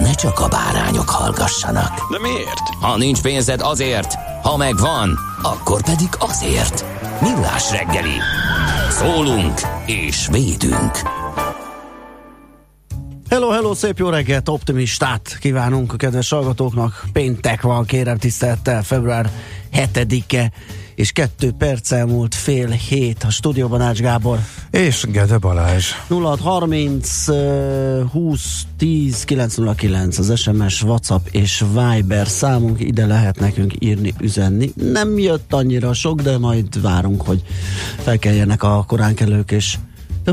ne csak a bárányok hallgassanak. De miért? Ha nincs pénzed azért, ha megvan, akkor pedig azért. Millás reggeli. Szólunk és védünk. Hello, hello, szép jó reggelt, optimistát kívánunk a kedves hallgatóknak. Péntek van, kérem tisztelettel, február 7-e, és kettő perc elmúlt fél hét a stúdióban Ács Gábor. És Gede Balázs. 0630 20 10 909 az SMS, WhatsApp és Viber számunk, ide lehet nekünk írni, üzenni. Nem jött annyira sok, de majd várunk, hogy felkeljenek a koránkelők és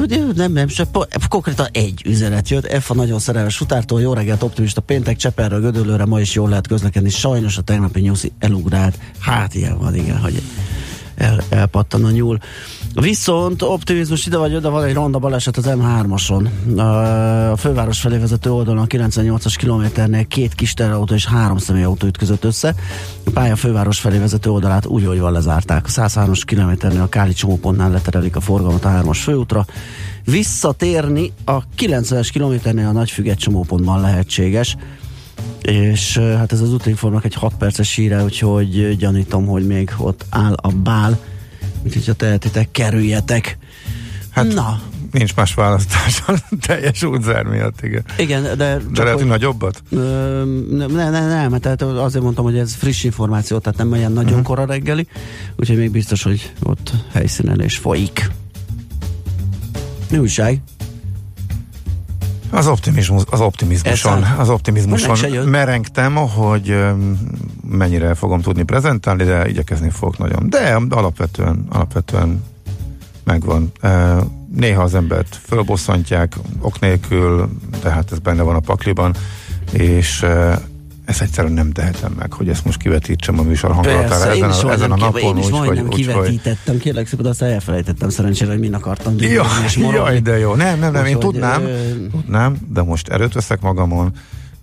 de nem, nem, csak konkrétan egy üzenet jött. F a nagyon szerelmes futártól, jó reggelt, optimista péntek, Cseperről, Gödöllőre ma is jól lehet közlekedni. Sajnos a tegnapi nyuszi elugrált. Hát ilyen van, igen, hogy el, elpattan a nyúl. Viszont optimizmus ide vagy oda van egy ronda baleset az M3-ason. A főváros felé vezető oldalon a 98-as kilométernél két kis terautó és három személyautó ütközött össze. A pálya főváros felé vezető oldalát úgy, hogy lezárták. A 103-as kilométernél a Káli csomópontnál leterelik a forgalmat a 3-as főútra. Visszatérni a 90-es kilométernél a Nagyfüget csomópontban lehetséges és hát ez az útinformnak egy 6 perces síre, úgyhogy gyanítom, hogy még ott áll a bál, úgyhogy ha tehetitek, kerüljetek. Hát Na. nincs más választás a teljes útzár miatt, igen. Igen, de... De lehet, hogy nagyobbat? Ö, ne, ne, ne, nem, tehát azért mondtam, hogy ez friss információ, tehát nem olyan nagyon uh-huh. kora reggeli, úgyhogy még biztos, hogy ott helyszínen és folyik. Mi újság? Az optimizmus, az optimizmuson, az optimizmuson merengtem, hogy mennyire fogom tudni prezentálni, de igyekezni fogok nagyon. De alapvetően, alapvetően megvan. Néha az embert fölbosszantják ok nélkül, de hát ez benne van a pakliban, és ezt egyszerűen nem tehetem meg, hogy ezt most kivetítsem a műsor hangulatára ezen, a, ezen a napon. Én is majdnem úgy, kivetítettem, hogy... kérlek szépen, azt elfelejtettem szerencsére, hogy min akartam ja, és Jaj, de jó. Nem, nem, nem, úgy, én tudnám, ö... tudnám, de most erőt veszek magamon,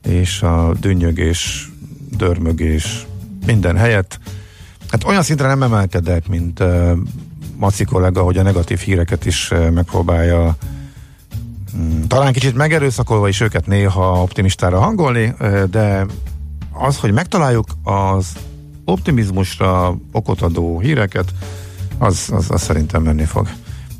és a dünnyögés, dörmögés minden helyett. Hát olyan szintre nem emelkedek, mint uh, Maci kollega, hogy a negatív híreket is uh, megpróbálja mm, talán kicsit megerőszakolva is őket néha optimistára hangolni, de az, hogy megtaláljuk az optimizmusra okot adó híreket, az, az, az szerintem menni fog.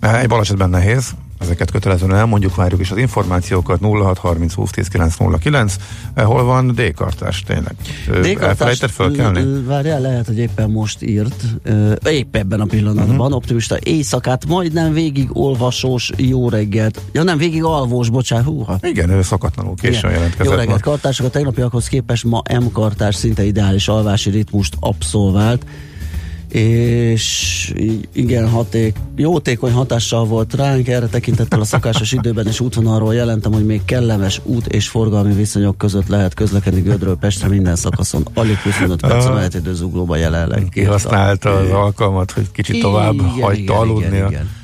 Egy balesetben nehéz, ezeket kötelezően elmondjuk, várjuk is az információkat 0630 20 10 909. Hol van D-kartás tényleg? Elfelejtett fölkelni? Várjál, lehet, hogy éppen most írt, épp ebben a pillanatban, uh-huh. optimista éjszakát, majdnem végig olvasós jó reggelt. Ja nem, végig alvós, bocsánat, húha. Igen, ő szokatlanul későn jelentkezett. Jó reggelt, kartások, a tegnapiakhoz képest ma M kartás szinte ideális alvási ritmust abszolvált és igen, haték, jótékony hatással volt ránk, erre tekintettel a szakásos időben és útvonalról jelentem, hogy még kellemes út és forgalmi viszonyok között lehet közlekedni Gödről Pestre minden szakaszon. Alig 25 perc a mehetidő zuglóba jelenleg. Kihasználta az alkalmat, hogy kicsit tovább igen, hagyta igen, aludnia. Igen, igen.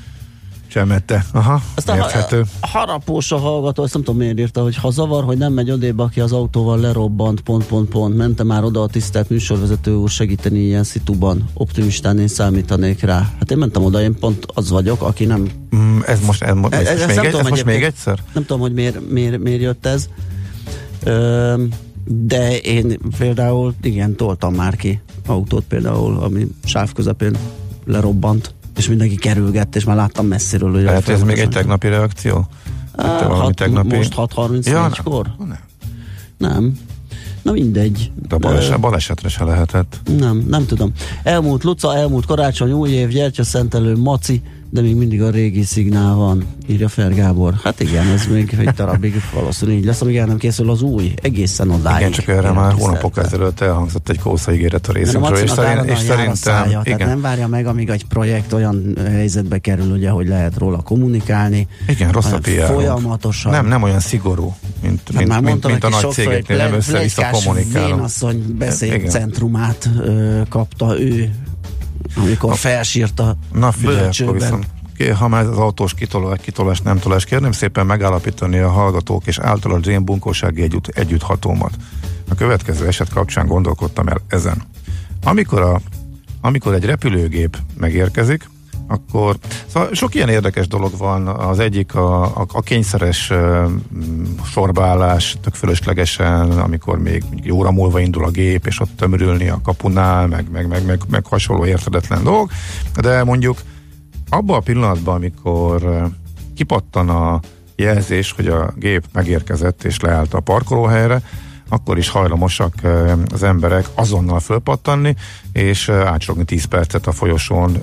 Semette. Aha, Aztán érthető. Ha, harapós a hallgató, azt nem tudom miért írta, hogy ha zavar, hogy nem megy odébb, aki az autóval lerobbant, pont, pont, pont, mente már oda a tisztelt műsorvezető úr segíteni ilyen szituban. Optimistán én számítanék rá. Hát én mentem oda, én pont az vagyok, aki nem... Mm, ez most, ez, ez, ez, ez, még, ez most még egyszer? Nem tudom, hogy miért, miért, miért jött ez. Ö, de én például, igen, toltam már ki autót például, ami sáv közepén lerobbant és mindenki kerülgett, és már láttam messziről. Hogy Lehet, ez még egy tegnapi reakció? Á, hat, tegnapi... Most 6.31-kor? Ja, nem. Nem. Na mindegy. De baleset, balesetre se lehetett. Nem, nem tudom. Elmúlt Luca, elmúlt karácsony, új év, gyertya, szentelő, maci, de még mindig a régi szignál van, írja Fer Gábor. Hát igen, ez még egy darabig valószínűleg így lesz, amíg el nem készül az új, egészen odáig. Igen, csak erre már hónapok ezelőtt elhangzott egy kósza ígéret a részünkről, és, szerint, és szerintem... Szája, igen. Tehát nem várja meg, amíg egy projekt olyan helyzetbe kerül, ugye, hogy lehet róla kommunikálni. Igen, rossz a PR. Folyamatosan. Nem, nem olyan szigorú, mint, hát mint, mint, mint a nagy cégeknél, nem össze-vissza kommunikálom. Vénasszony beszédcentrumát kapta ő amikor felsírta Na figyelj, ha már az autós kitolás, kitolás nem tolás, kérném szépen megállapítani a hallgatók és általad az én bunkósági együtt, együtthatómat. A következő eset kapcsán gondolkodtam el ezen. Amikor, a, amikor egy repülőgép megérkezik, akkor szóval sok ilyen érdekes dolog van. Az egyik a, a, a kényszeres sorbaállás, tök fölöslegesen, amikor még egy óra múlva indul a gép, és ott tömörülni a kapunál, meg, meg, meg, meg, meg hasonló értedetlen dolgok, de mondjuk abban a pillanatban, amikor kipattan a jelzés, hogy a gép megérkezett és leállt a parkolóhelyre, akkor is hajlamosak az emberek azonnal fölpattanni, és átsorogni 10 percet a folyosón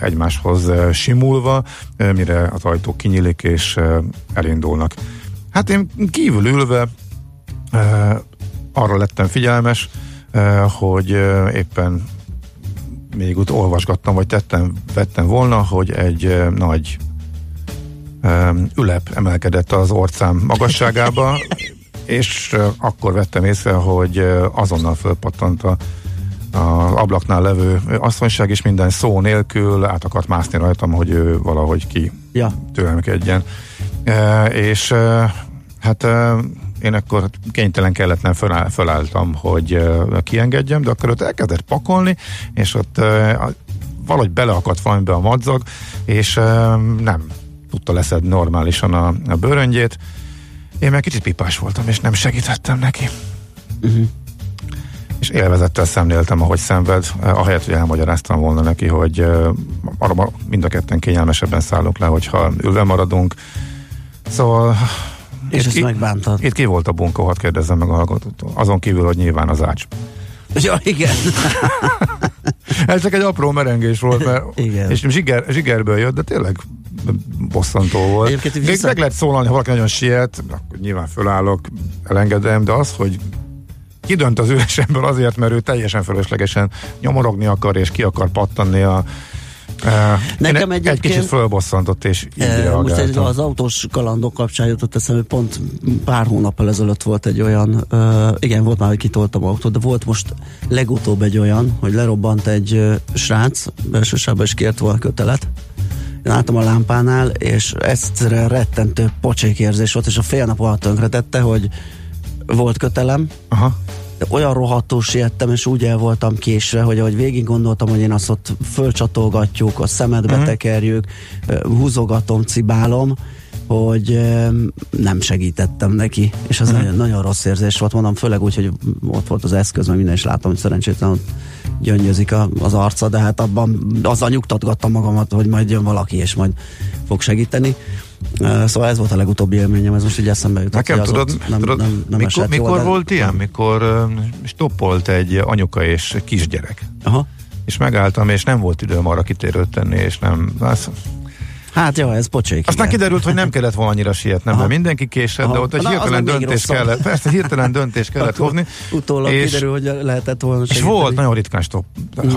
egymáshoz simulva, mire az ajtó kinyílik és elindulnak. Hát én kívül ülve arra lettem figyelmes, hogy éppen még ott olvasgattam, vagy tettem, vettem volna, hogy egy nagy ülep emelkedett az orcám magasságába, és akkor vettem észre, hogy azonnal fölpattant a, az ablaknál levő asszonyság, és minden szó nélkül át akart mászni rajtam, hogy ő valahogy ki ja. tőlemkedjen. E, és e, hát e, én akkor kénytelen kelletlen föláll, fölálltam, hogy e, kiengedjem, de akkor ott elkezdett pakolni, és ott e, valahogy beleakadt valamibe a madzag, és e, nem tudta leszedni normálisan a, a bőröngyét, én meg kicsit pipás voltam, és nem segítettem neki. Uh-huh. És élvezettel szemléltem, ahogy szenved, ahelyett, hogy elmagyaráztam volna neki, hogy arra mind a ketten kényelmesebben szállunk le, hogyha ülve maradunk. Szóval... És ezt megbántad. Itt ki volt a bunkó, hadd kérdezzem meg a hallgatótól. Azon kívül, hogy nyilván az ács. Ja, igen. Ez csak egy apró merengés volt, mert igen. és zsiger, zsigerből jött, de tényleg bosszantó volt. Még vissza... meg lehet szólalni, ha valaki nagyon siet, akkor nyilván fölállok, elengedem, de az, hogy kidönt az üresemből azért, mert ő teljesen fölöslegesen nyomorogni akar, és ki akar pattanni a Uh, Nekem egy, egy kicsit fölbosszantott, és így uh, Most egy, az autós kalandok kapcsán jutott eszembe, pont pár hónappal ezelőtt volt egy olyan, uh, igen, volt már, hogy kitoltam autót, de volt most legutóbb egy olyan, hogy lerobbant egy uh, srác, belsősában is kért volna kötelet, én álltam a lámpánál, és egyszerűen rettentő pocsékérzés volt, és a fél nap alatt tönkretette, hogy volt kötelem, Aha. de olyan rohadtó siettem, és úgy el voltam késve, hogy ahogy végig gondoltam, hogy én azt ott fölcsatolgatjuk, a szemedbe uh-huh. tekerjük, húzogatom, cibálom, hogy nem segítettem neki, és az uh-huh. nagyon, nagyon rossz érzés volt, mondom, főleg úgy, hogy ott volt az eszköz, meg minden, és látom, hogy szerencsétlen gyöngyözik a, az arca, de hát abban azzal nyugtatgattam magamat, hogy majd jön valaki, és majd fog segíteni. Szóval ez volt a legutóbbi élményem, ez most így eszembe jutott. Nekem tudod, nem, tudod nem, nem mikor, mikor jól, volt de... ilyen? Mikor stoppolt egy anyuka és kisgyerek. Aha. És megálltam, és nem volt időm arra kitérőt tenni, és nem... Az, Hát jó, ez pocsék. Aztán igen. kiderült, hogy nem kellett volna annyira sietnem, mert mindenki késett, de ott egy Na, hirtelen döntés kellett, persze hirtelen döntés kellett hozni. Utólag és, kiderül, hogy lehetett volna segíteni. És volt nagyon ritkán stop. Mm.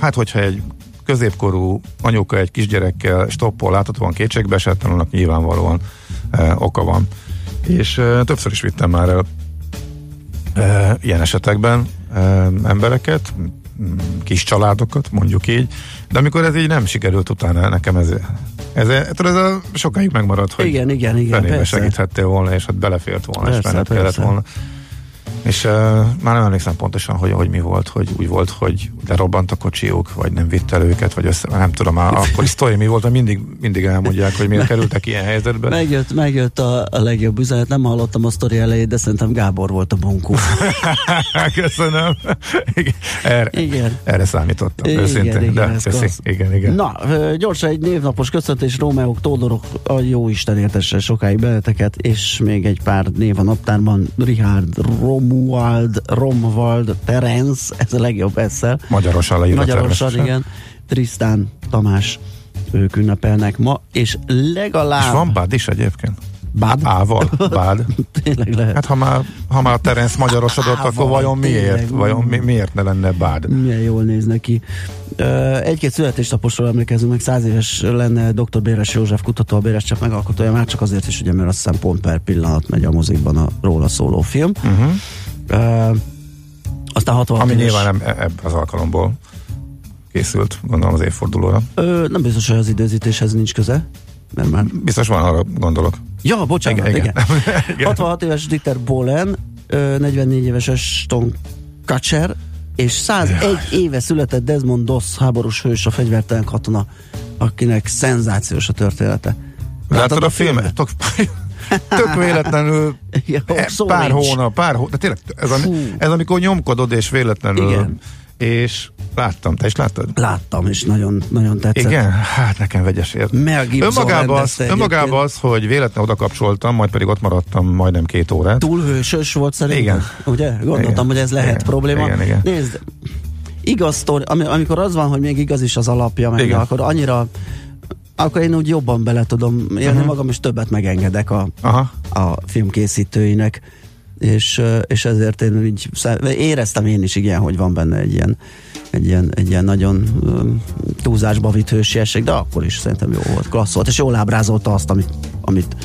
Hát, hogyha egy középkorú anyuka egy kisgyerekkel stoppol, láthatóan kétségbe esett, annak nyilvánvalóan e, oka van. És e, többször is vittem már el e, ilyen esetekben e, embereket, kis családokat, mondjuk így, de amikor ez így nem sikerült utána, nekem ez, ez, ez, ez a sokáig megmaradt, hogy igen, igen, igen, segíthettél volna, és hát belefért volna, persze, és benned kellett volna. És uh, már nem emlékszem pontosan, hogy, hogy mi volt, hogy úgy volt, hogy lerobbant a kocsiuk, vagy nem vitt el őket, vagy össze, nem tudom, már akkor sztori mi volt, mert mindig, mindig elmondják, hogy miért kerültek ilyen helyzetbe. Megjött, megjött a, a legjobb üzenet, nem hallottam a sztori elejét, de szerintem Gábor volt a bunkó. Köszönöm. Igen. Erre, igen. erre számítottam, igen, őszintén. Igen, de köszi. Igen, igen. Na, gyorsan egy névnapos köszöntés, Rómeók, Tódorok, a jó Isten értesse sokáig beleteket, és még egy pár név a naptárban, Richard Romuald, Romwald, Terenc, ez a legjobb ezzel. Magyarosan leírva Magyarosan, igen. Trisztán, Tamás, ők ünnepelnek ma, és legalább... És van Bád is egyébként? Bád? Ával, bád. Tényleg lehet. Hát ha már, ha már Terence magyarosodott, Ával, akkor vajon miért? Tényleg, vajon mi, miért ne lenne bád? Milyen jól néz neki. Egy-két születésnaposról emlékezünk meg, száz éves lenne dr. Béres József kutató, a Béres csak megalkotója, már csak azért is, ugye, mert azt hiszem pont per pillanat megy a mozikban a róla szóló film. Uh-huh. Uh, aztán 60 Ami éves... nyilván nem e- ebb az alkalomból készült, gondolom az évfordulóra. Ö, nem biztos, hogy az időzítéshez nincs köze. Mert már... Biztos van, arra gondolok. Ja, bocsánat, igen. igen. igen. 66 éves Dieter Bohlen, 44 éves Aston Kutcher, és 101 Jaj. éve született Desmond Doss háborús hős, a fegyvertelen katona, akinek szenzációs a története. Látod, a filmet? Tök, tök véletlenül ja, e, pár hónap, pár hónap, de tényleg ez, a, ez amikor nyomkodod és véletlenül Igen és láttam, te is láttad? Láttam, és nagyon, nagyon tetszett. Igen? Hát nekem vegyes ért. Önmagában az, önmagában az, hogy véletlenül oda kapcsoltam, majd pedig ott maradtam majdnem két órát. Túlhősös volt szerintem. Igen. Ugye? Gondoltam, igen. hogy ez lehet igen. probléma. Igen, igen. Nézd, igaz sztori, amikor az van, hogy még igaz is az alapja, meg akkor annyira akkor én úgy jobban bele tudom élni uh-huh. magam, és többet megengedek a, Aha. a filmkészítőinek és, és ezért én így éreztem én is igen, hogy van benne egy ilyen, egy ilyen, egy ilyen nagyon túlzásba vitt hősiesség, de akkor is szerintem jó volt, klassz volt, és jól ábrázolta azt, amit, amit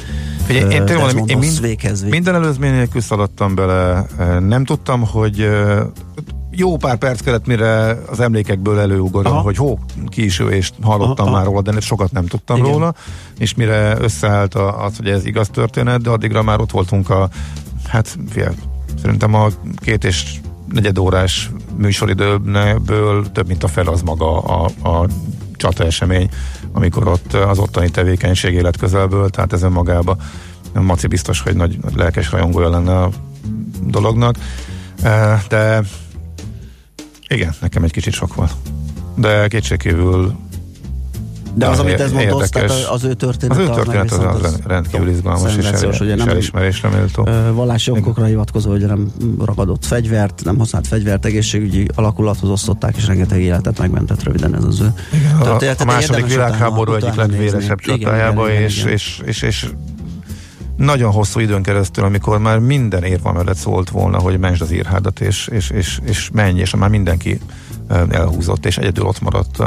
Ugye, én, tényleg mondom, én mind, véghez, véghez. minden előzmény nélkül szaladtam bele, nem tudtam, hogy jó pár perc kellett, mire az emlékekből előugorom, hogy hó, ki is ő, és hallottam Aha. már róla, de sokat nem tudtam Igen. róla, és mire összeállt az, hogy ez igaz történet, de addigra már ott voltunk a Hát, fél, szerintem a két és negyed órás műsoridőből több mint a fel az maga a, a csata esemény, amikor ott az ottani tevékenység élet közelből, tehát ez önmagában Maci biztos, hogy nagy, nagy lelkes rajongója lenne a dolognak, e, de igen, nekem egy kicsit sok volt. De kétségkívül de az, amit ez mondott, tehát az ő történet. Az ő történet az, az, az rendkívül izgalmas és, el, ugye nem elismerésre méltó. Vallási okokra hivatkozó, hogy nem ragadott fegyvert, nem használt fegyvert, egészségügyi alakulathoz osztották, és rengeteg életet megmentett röviden ez az ő. Igen, a, a második világháború egyik legvéresebb csatájába, és, és, és, és nagyon hosszú időn keresztül, amikor már minden érva mellett szólt volna, hogy menj az írhádat, és, és, és, és menj, és már mindenki elhúzott, és egyedül ott maradt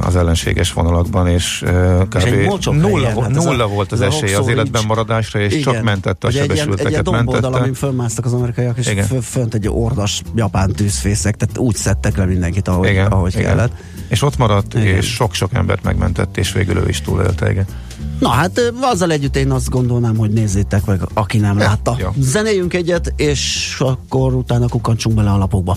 az ellenséges vonalakban, és kb. És nulla, helyen, nulla volt az esély az életben maradásra, és igen. csak mentette a Vagy sebesülteket. Egy, egy mentette. amin fölmásztak az amerikaiak, és igen. fönt egy ordas japán tűzfészek, tehát úgy szedtek le mindenkit, ahogy, igen. ahogy igen. kellett. És ott maradt, igen. és sok-sok embert megmentett, és végül ő is túlélte, igen. Na hát azzal együtt én azt gondolnám, hogy nézzétek meg, aki nem látta. Ja. Zenéljünk egyet, és akkor utána kukancsunk bele a lapokba.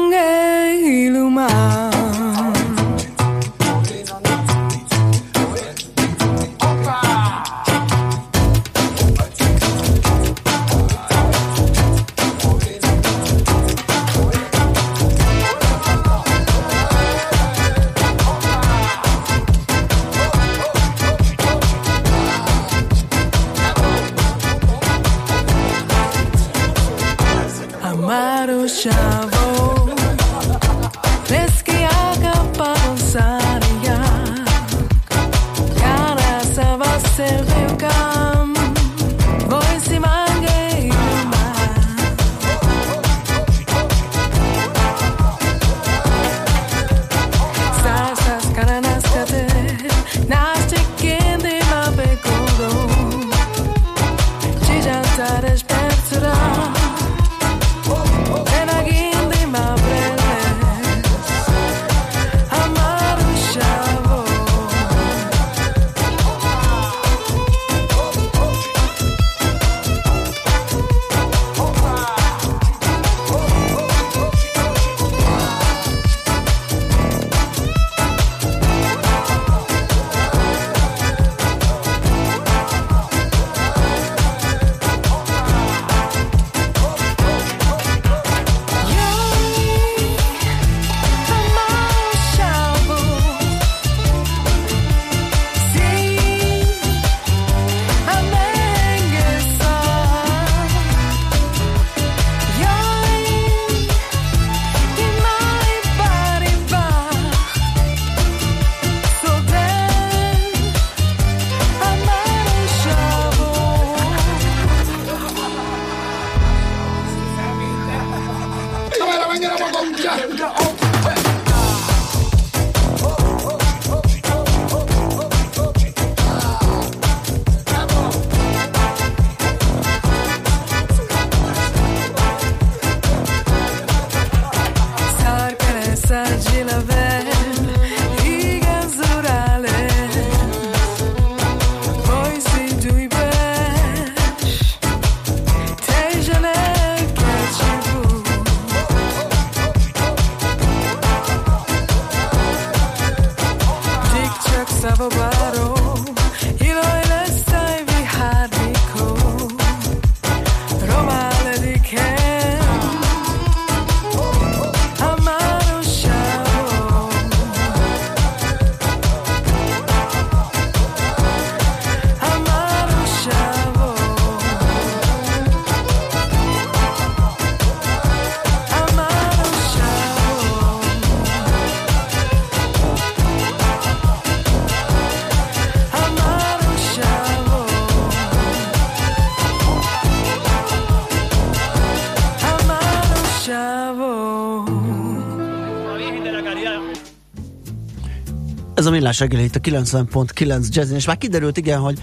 Ez a millás reggeli itt a 90.9 Jazzin, és már kiderült igen, hogy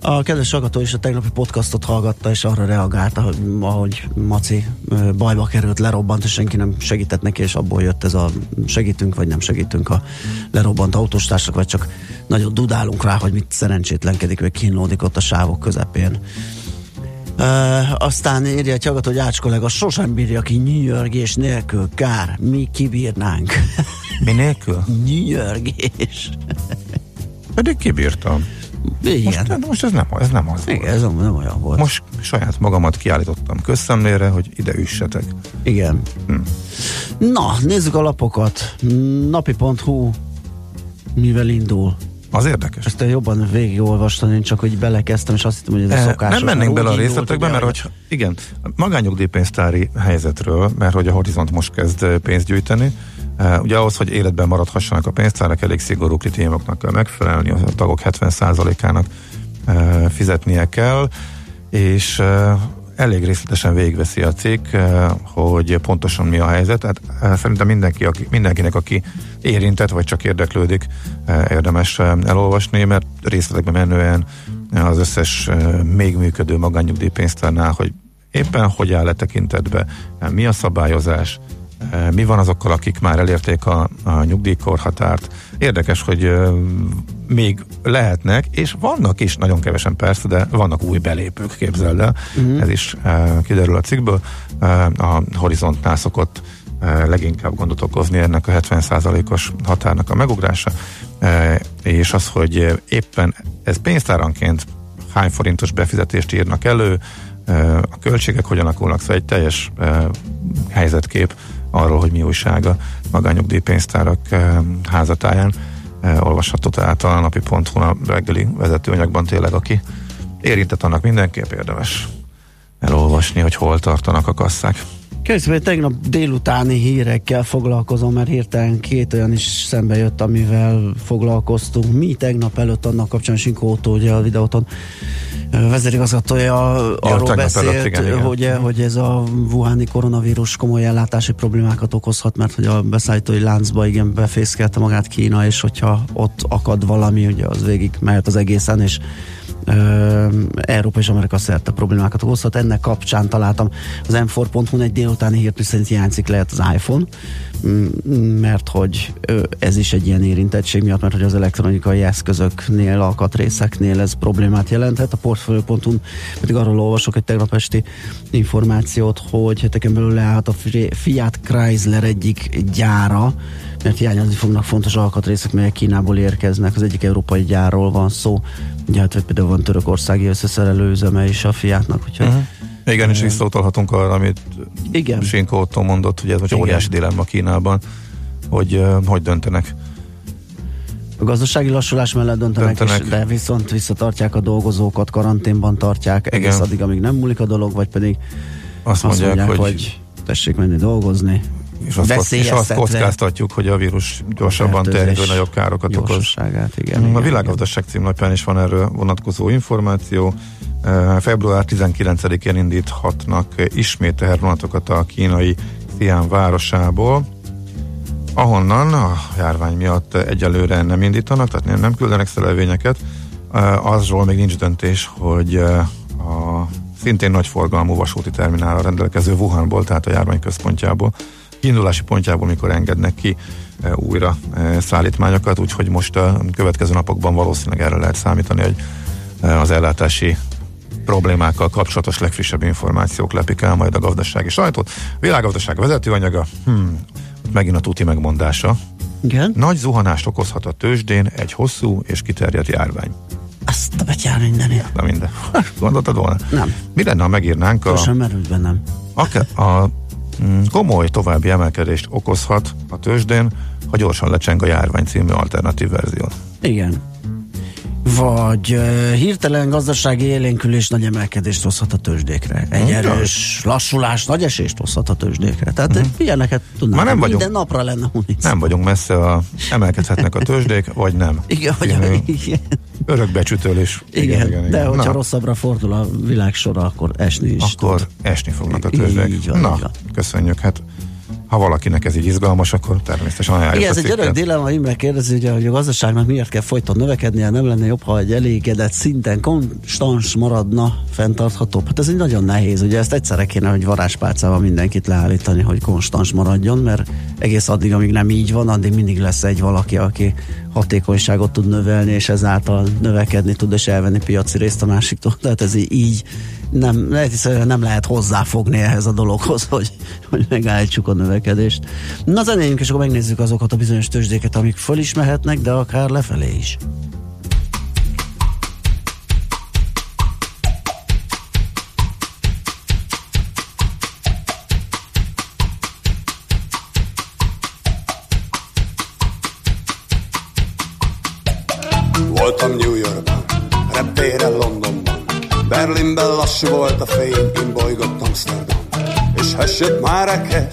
a kedves hallgató is a tegnapi podcastot hallgatta, és arra reagálta, hogy ahogy Maci bajba került, lerobbant, és senki nem segített neki, és abból jött ez a segítünk, vagy nem segítünk a lerobbant autóstársak, vagy csak nagyon dudálunk rá, hogy mit szerencsétlenkedik, vagy kínlódik ott a sávok közepén. Uh, aztán írja hallgató, hogy Ács kollega sosem bírja ki nyűjörgés nélkül. Kár, mi kibírnánk. Mi nélkül? nyűjörgés. Pedig kibírtam. Igen. Most, most ez nem, ez nem az Igen, volt. ez nem, nem olyan volt. Most saját magamat kiállítottam közszemlére, hogy ide üssetek. Igen. Hm. Na, nézzük a lapokat. Napi.hu mivel indul? Az érdekes. Ezt jobban végigolvastam, én csak hogy belekezdtem, és azt hittem, hogy ez a Eh, szokásos. Nem mennénk bele a részletekbe, mert hogy igen, magányugdíjpénztári helyzetről, mert hogy a Horizont most kezd eh, pénzt gyűjteni, Uh, ugye ahhoz, hogy életben maradhassanak a pénztárak, elég szigorú kritériumoknak kell megfelelni, a tagok 70%-ának uh, fizetnie kell, és uh, elég részletesen végigveszi a cikk, uh, hogy pontosan mi a helyzet. Hát, uh, szerintem mindenki, aki, mindenkinek, aki érintett, vagy csak érdeklődik, uh, érdemes elolvasni, mert részletekben menően az összes még működő magánnyugdíjpénztárnál, hogy éppen hogy áll e tekintetbe, uh, mi a szabályozás, mi van azokkal, akik már elérték a, a nyugdíjkorhatárt. Érdekes, hogy még lehetnek, és vannak is, nagyon kevesen persze, de vannak új belépők, képzeld el. Uh-huh. Ez is kiderül a cikkből. A horizontnál szokott leginkább gondot okozni ennek a 70%-os határnak a megugrása, és az, hogy éppen ez pénztáranként hány forintos befizetést írnak elő, a költségek hogyan alakulnak, szóval egy teljes helyzetkép arról, hogy mi újság a magányugdíjpénztárak uh, házatáján uh, olvasható tehát a napi.hu a reggeli vezetőanyagban tényleg, aki érintett annak mindenképp érdemes elolvasni, hogy hol tartanak a kasszák. Köszönöm, tegnap délutáni hírekkel foglalkozom, mert hirtelen két olyan is szembe jött, amivel foglalkoztunk. Mi tegnap előtt annak kapcsán Sinkó Otto, ugye a videóton vezérigazgatója arról tegnap beszélt, előtt, igen, igen. Hogy, hogy ez a wuhani koronavírus komoly ellátási problémákat okozhat, mert hogy a beszállítói láncba igen befészkelte magát Kína, és hogyha ott akad valami, ugye az végig mehet az egészen, és Európa és Amerika szerte problémákat okozhat. Ennek kapcsán találtam az m4.hu egy délutáni hírt, szerint hiányzik lehet az iPhone, mert hogy ez is egy ilyen érintettség miatt, mert hogy az elektronikai eszközöknél, alkatrészeknél ez problémát jelenthet. A portfolio.hu pedig arról olvasok egy tegnap esti információt, hogy heteken belül leállt a Fiat Chrysler egyik gyára, mert hiányozni fognak fontos alkatrészek, melyek Kínából érkeznek. Az egyik európai gyárról van szó. Ugye hát például van törökországi összeszerelő üzeme is a Fiatnak, úgyhogy uh-huh. Igen, és visszautalhatunk arra, amit Igen. Sinko Otto mondott, hogy ez Igen. óriási dilemma Kínában, hogy hogy döntenek. a gazdasági lassulás mellett döntenek, Döntenek. És, de viszont visszatartják a dolgozókat, karanténban tartják egész Igen. addig, amíg nem múlik a dolog, vagy pedig Azt, azt mondják, mondják, hogy, hogy tessék menni dolgozni. És, azt, és azt kockáztatjuk, hogy a vírus gyorsabban terjedő nagyobb károkat okoz. igen. Igen, A világgazdaság címlapján is van erről vonatkozó információ. Uh, Február 19-én indíthatnak ismét tehervonatokat a kínai Xi'an városából, ahonnan a járvány miatt egyelőre nem indítanak, tehát nem- küldenek szerelvényeket. Uh, Azról még nincs döntés, hogy uh, a szintén nagy forgalmú vasúti terminálra rendelkező Wuhanból, tehát a járvány központjából, kiindulási pontjából, mikor engednek ki e, újra e, szállítmányokat, úgyhogy most a következő napokban valószínűleg erre lehet számítani, hogy e, az ellátási problémákkal kapcsolatos legfrissebb információk lepik el majd a gazdasági sajtót. Világgazdaság vezetőanyaga, hmm, megint a tuti megmondása. Igen? Nagy zuhanást okozhat a tőzsdén egy hosszú és kiterjedt járvány. Azt a betyár mindenért. Na minden. Gondoltad volna? Nem. Mi lenne, ha megírnánk a... Sosem merült bennem. A, a komoly további emelkedést okozhat a tőzsdén, ha gyorsan lecseng a járvány című alternatív verzió. Igen. Vagy uh, hirtelen gazdasági élénkülés nagy emelkedést hozhat a tőzsdékre. Egy Mhm. erős lassulás nagy esést hozhat a tőzsdékre. Tehát uh-huh. ilyeneket tudnánk. Már nem vagyunk- Minden napra lenne munic. Nem vagyunk messze, a, emelkedhetnek a tőzsdék, vagy nem. Igen, hogy Című igen, Örökbecsütölés. igen, igen, de hogyha Na, rosszabbra fordul a világ sora, akkor esni is akkor tud. esni fognak a Így tőzsdék. van, Na, így van. köszönjük. Hát, ha valakinek ez így izgalmas, akkor természetesen ajánljuk Igen, ez egy örök dilemma, Imre kérdezi, hogy, hogy a gazdaságnak miért kell folyton növekednie, nem lenne jobb, ha egy elégedett szinten konstans maradna fenntartható. Hát ez egy nagyon nehéz, ugye ezt egyszerre kéne, hogy varázspálcával mindenkit leállítani, hogy konstans maradjon, mert egész addig, amíg nem így van, addig mindig lesz egy valaki, aki hatékonyságot tud növelni, és ezáltal növekedni tud, és elvenni piaci részt a másiktól. Tehát ez így nem, lehet, nem lehet hozzáfogni ehhez a dologhoz, hogy, hogy megállítsuk a növekedést. Na zenéljünk, és akkor megnézzük azokat a bizonyos tőzsdéket, amik föl is mehetnek, de akár lefelé is. Berlinben lassú volt a fény, én bolygott Amsterdam. És hessett Márekes,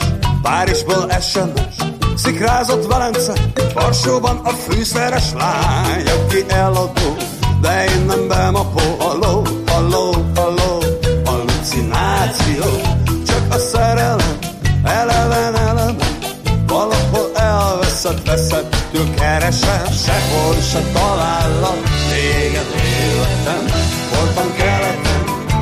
Párizsból SMS, Szikrázott Velence, Varsóban a fűszeres lány, aki eladó, de én nem bemapó, halló, halló, halló, hallucináció, csak a szerelem, eleven, eleven, valahol elveszett, veszettől keresem, sehol se talállak, téged életem, voltam keleten,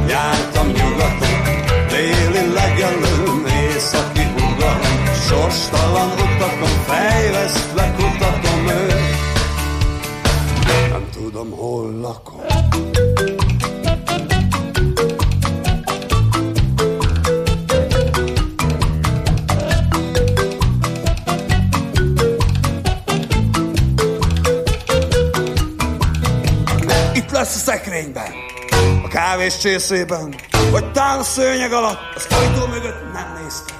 jártam nyugaton, déli legelőn, északi ugat, sorstalan utakon, fejvesztve kutatom őt, nem tudom, hol lakom. Itt lesz a szekrényben, kávés csészében, vagy talán a szőnyeg alatt, az ajtó mögött nem néztem.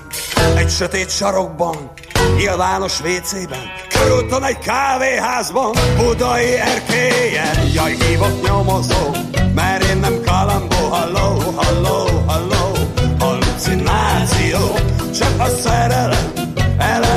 Egy sötét sarokban, nyilvános WC-ben, körültem egy kávéházban, budai erkélyen, jaj, hívott nyomozó, mert én nem kalambó, halló, halló, halló, hallucináció, csak a szerelem, eleven,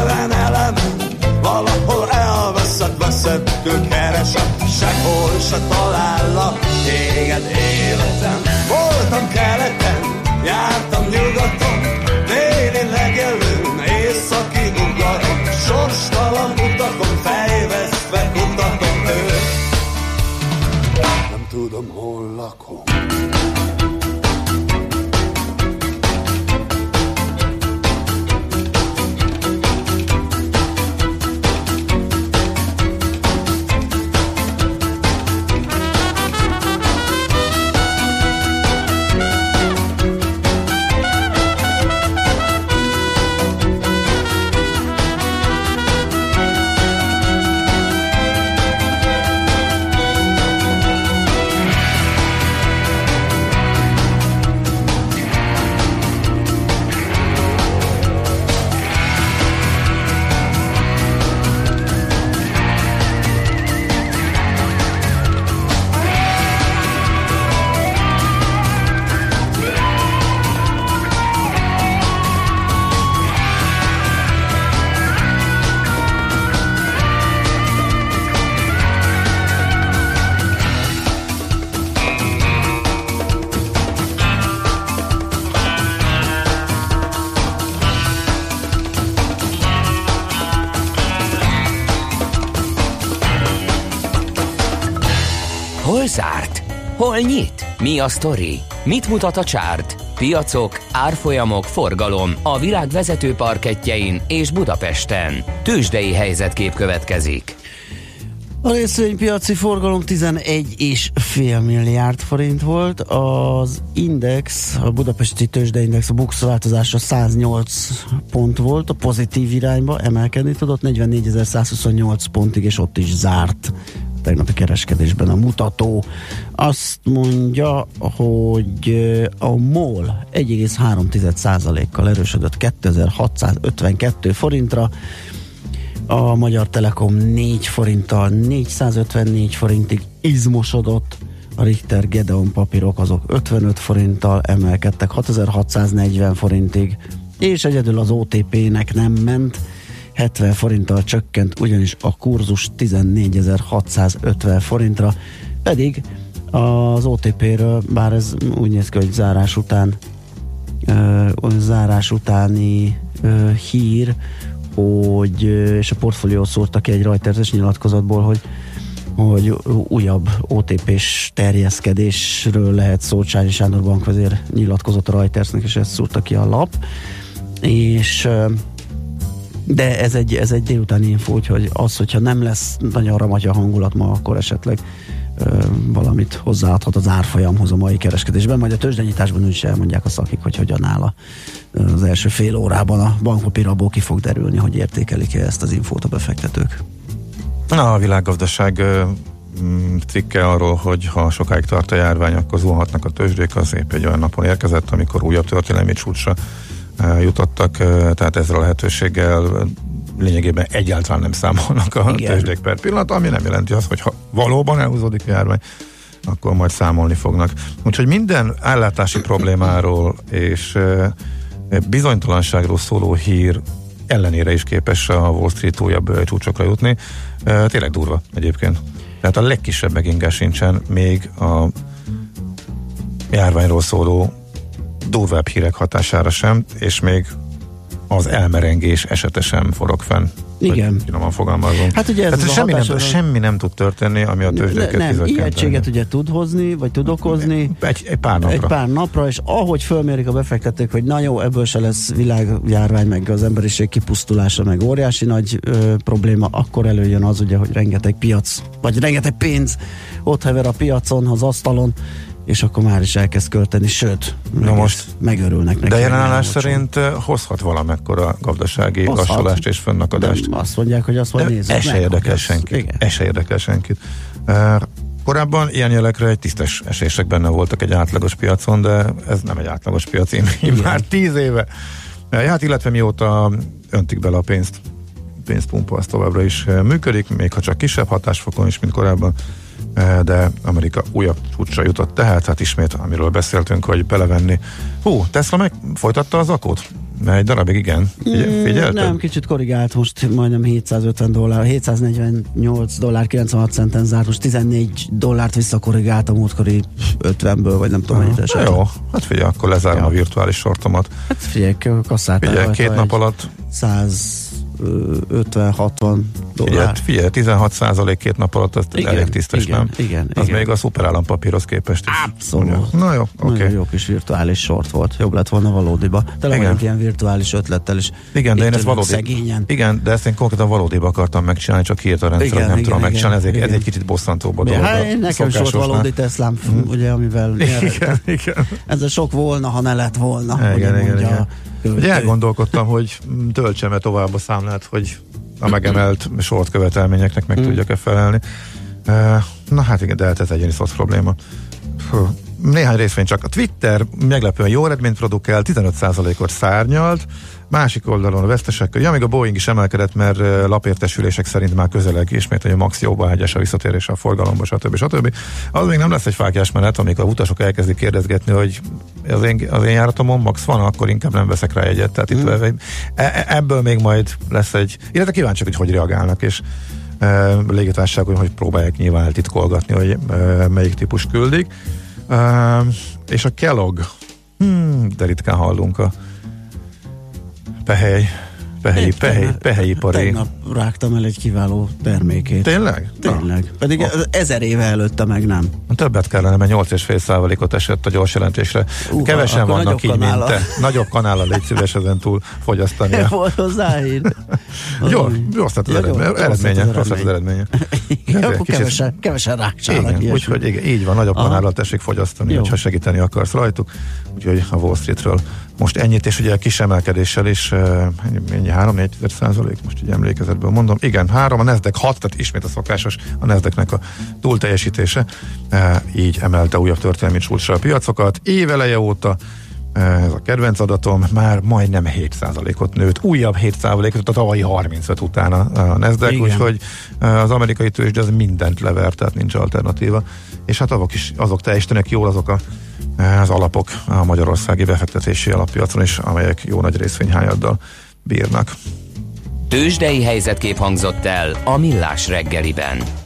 veszettől keresem, sehol se talállak téged életem. Voltam keleten, jártam nyugaton, déli legelőn, északi ugaron, sorstalan utakon, fejvesztve kutatom őt. Nem tudom, hol lakom. Hol nyit? Mi a sztori? Mit mutat a csárt? Piacok, árfolyamok, forgalom a világ vezető parketjein és Budapesten. Tősdei helyzetkép következik. A részvénypiaci forgalom 11 és fél milliárd forint volt, az index, a budapesti tőzsdeindex, a BUX változása 108 pont volt, a pozitív irányba emelkedni tudott, 44.128 pontig, és ott is zárt tegnapi kereskedésben a mutató. Azt mondja, hogy a MOL 1,3%-kal erősödött 2652 forintra, a Magyar Telekom 4 forinttal 454 forintig izmosodott, a Richter Gedeon papírok azok 55 forinttal emelkedtek 6640 forintig, és egyedül az OTP-nek nem ment, 70 forinttal csökkent, ugyanis a kurzus 14.650 forintra, pedig az OTP-ről, bár ez úgy néz ki, hogy zárás után zárás utáni hír, hogy, és a portfólió szórta ki egy rajterzes nyilatkozatból, hogy hogy újabb OTP-s terjeszkedésről lehet szó, Csányi Sándor bankvezér nyilatkozott a Reutersnek, és ezt szúrta ki a lap. És de ez egy, ez egy délutáni info, hogy az, hogyha nem lesz nagyon ramatja hangulat ma, akkor esetleg ö, valamit hozzáadhat az árfolyamhoz a mai kereskedésben, majd a tőzsdenyításban is elmondják a szakik, hogy hogyan áll a, az első fél órában. A bankpapírabból ki fog derülni, hogy értékelik-e ezt az infót a befektetők. Na, a világgazdaság mm, cikke arról, hogy ha sokáig tart a járvány, akkor zuhanhatnak a tőzsdék, az épp egy olyan napon érkezett, amikor újabb történelmi csúcsra jutottak, tehát ezzel a lehetőséggel lényegében egyáltalán nem számolnak a Igen. tőzsdék per pillanat, ami nem jelenti azt, hogy ha valóban elhúzódik a járvány, akkor majd számolni fognak. Úgyhogy minden ellátási problémáról és bizonytalanságról szóló hír ellenére is képes a Wall Street újabb csúcsokra jutni. Tényleg durva egyébként. Tehát a legkisebb megingás sincsen még a járványról szóló durvább hírek hatására sem, és még az elmerengés esete sem forog fenn. Igen. Finoman fogalmazunk. Hát ugye ez Tehát semmi, nem, semmi nem tud történni, ami a tőzsdéket Ne, nem, ijegységet ugye tud hozni, vagy tud okozni. Egy, egy pár napra. Egy pár napra, és ahogy fölmérik a befektetők, hogy na jó, ebből se lesz világjárvány, meg az emberiség kipusztulása, meg óriási nagy ö, probléma, akkor előjön az ugye, hogy rengeteg piac, vagy rengeteg pénz ott hever a piacon, az asztalon, és akkor már is elkezd költeni, sőt, Na most megörülnek neki. De jelenállás szerint hozhat valamekkora gazdasági lassulást és fönnakadást. De azt mondják, hogy azt majd nézzük. Ez se érdekel senkit. Ez se érdekel senkit. Korábban ilyen jelekre egy tisztes esések benne voltak egy átlagos piacon, de ez nem egy átlagos piac, én már tíz éve. Hát illetve mióta öntik bele a pénzt, pénzpumpa az továbbra is működik, még ha csak kisebb hatásfokon is, mint korábban de Amerika újabb csúcsra jutott, tehát hát ismét, amiről beszéltünk, hogy belevenni. Hú, Tesla meg folytatta az akót? Egy darabig igen. Mm, Nem, kicsit korrigált, most majdnem 750 dollár, 748 dollár 96 centen zárt, most 14 dollárt visszakorrigált a múltkori 50-ből, vagy nem tudom, mennyit esett. Jó, hát figyelj, akkor lezárom ja. a virtuális sortomat. Hát figyelj, kasszát. Figyelj, két nap alatt 100 50-60 dollár. Figyelj, 16 százalék két nap alatt, az igen, elég tisztes, igen, nem? Igen, az igen. még a szuperállampapírhoz képest is. Abszolút. Na jó, oké. Okay. jó kis virtuális sort volt. Jobb lett volna valódiba. Tele igen. ilyen virtuális ötlettel is. Igen, de én ezt valódi. Szegényen. Igen, de ezt én konkrétan valódiba akartam megcsinálni, csak a rendszer, igen, nem igen, tudom igen, megcsinálni, ezért ez egy kicsit bosszantóbb a dolog. Hát, nekem is volt valódi Teslám, mm. ugye, amivel igen, igen. Ez a sok volna, ha ne lett volna. Igen, igen, igen. Ugye elgondolkodtam, hogy töltsem-e tovább a számlát, hogy a megemelt sort követelményeknek meg mm. tudjak-e felelni. Na hát igen, de hát ez egy egyéni probléma. Néhány részvény csak. A Twitter meglepően jó eredményt produkál, 15%-ot szárnyalt, másik oldalon a vesztesekkel. Ja, még a Boeing is emelkedett, mert lapértesülések szerint már közeleg ismét, hogy a max jóba hegyes a visszatérés a forgalomba, stb. stb. Az még nem lesz egy fákjás menet, amikor a utasok elkezdik kérdezgetni, hogy az én, az én járatomon max van, akkor inkább nem veszek rá egyet. Tehát itt e, ebből még majd lesz egy, illetve kíváncsiak, hogy hogy reagálnak, és e, légitársaságok, hogy próbálják nyilván eltitkolgatni, hogy e, melyik típus küldik. E, és a Kellogg, hmm, de ritkán hallunk a Pehely, Pehely, Pehely, Pehelyipari. Tegnap rágtam el egy kiváló termékét. Tényleg? Tényleg. Na. Pedig oh. ezer éve előtte meg nem. Többet kellene, mert 8,5 százalékot esett a gyors jelentésre. Uh, Kevesen vannak így, kanála. mint te. Nagyobb kanállal légy szíves ezen túl fogyasztani. Volt hozzáír. jó, jó az az eredménye. Rossz az eredménye. Kevesen, kevesen rákcsának. Úgyhogy így van, nagyobb kanállal tessék fogyasztani, ha segíteni akarsz rajtuk. Úgyhogy a Wall Streetről most ennyit, és ugye a kis emelkedéssel is ennyi 3-4 százalék, most így emlékezetből mondom. Igen, 3, a Nasdaq 6, tehát ismét a szokásos a Nasdaqnek a túlteljesítése, így emelte újabb történelmi csúcsra a piacokat. Éveleje óta ez a kedvenc adatom, már majdnem 7%-ot nőtt, újabb 7%-ot, a tavalyi 35 utána a Nasdaq, úgyhogy az amerikai tőzsde az mindent lever, tehát nincs alternatíva, és hát azok is, azok teljesítenek jól azok a az alapok a magyarországi befektetési alappiacon is, amelyek jó nagy részvényhányaddal bírnak. Tőzsdei helyzetkép hangzott el a Millás reggeliben.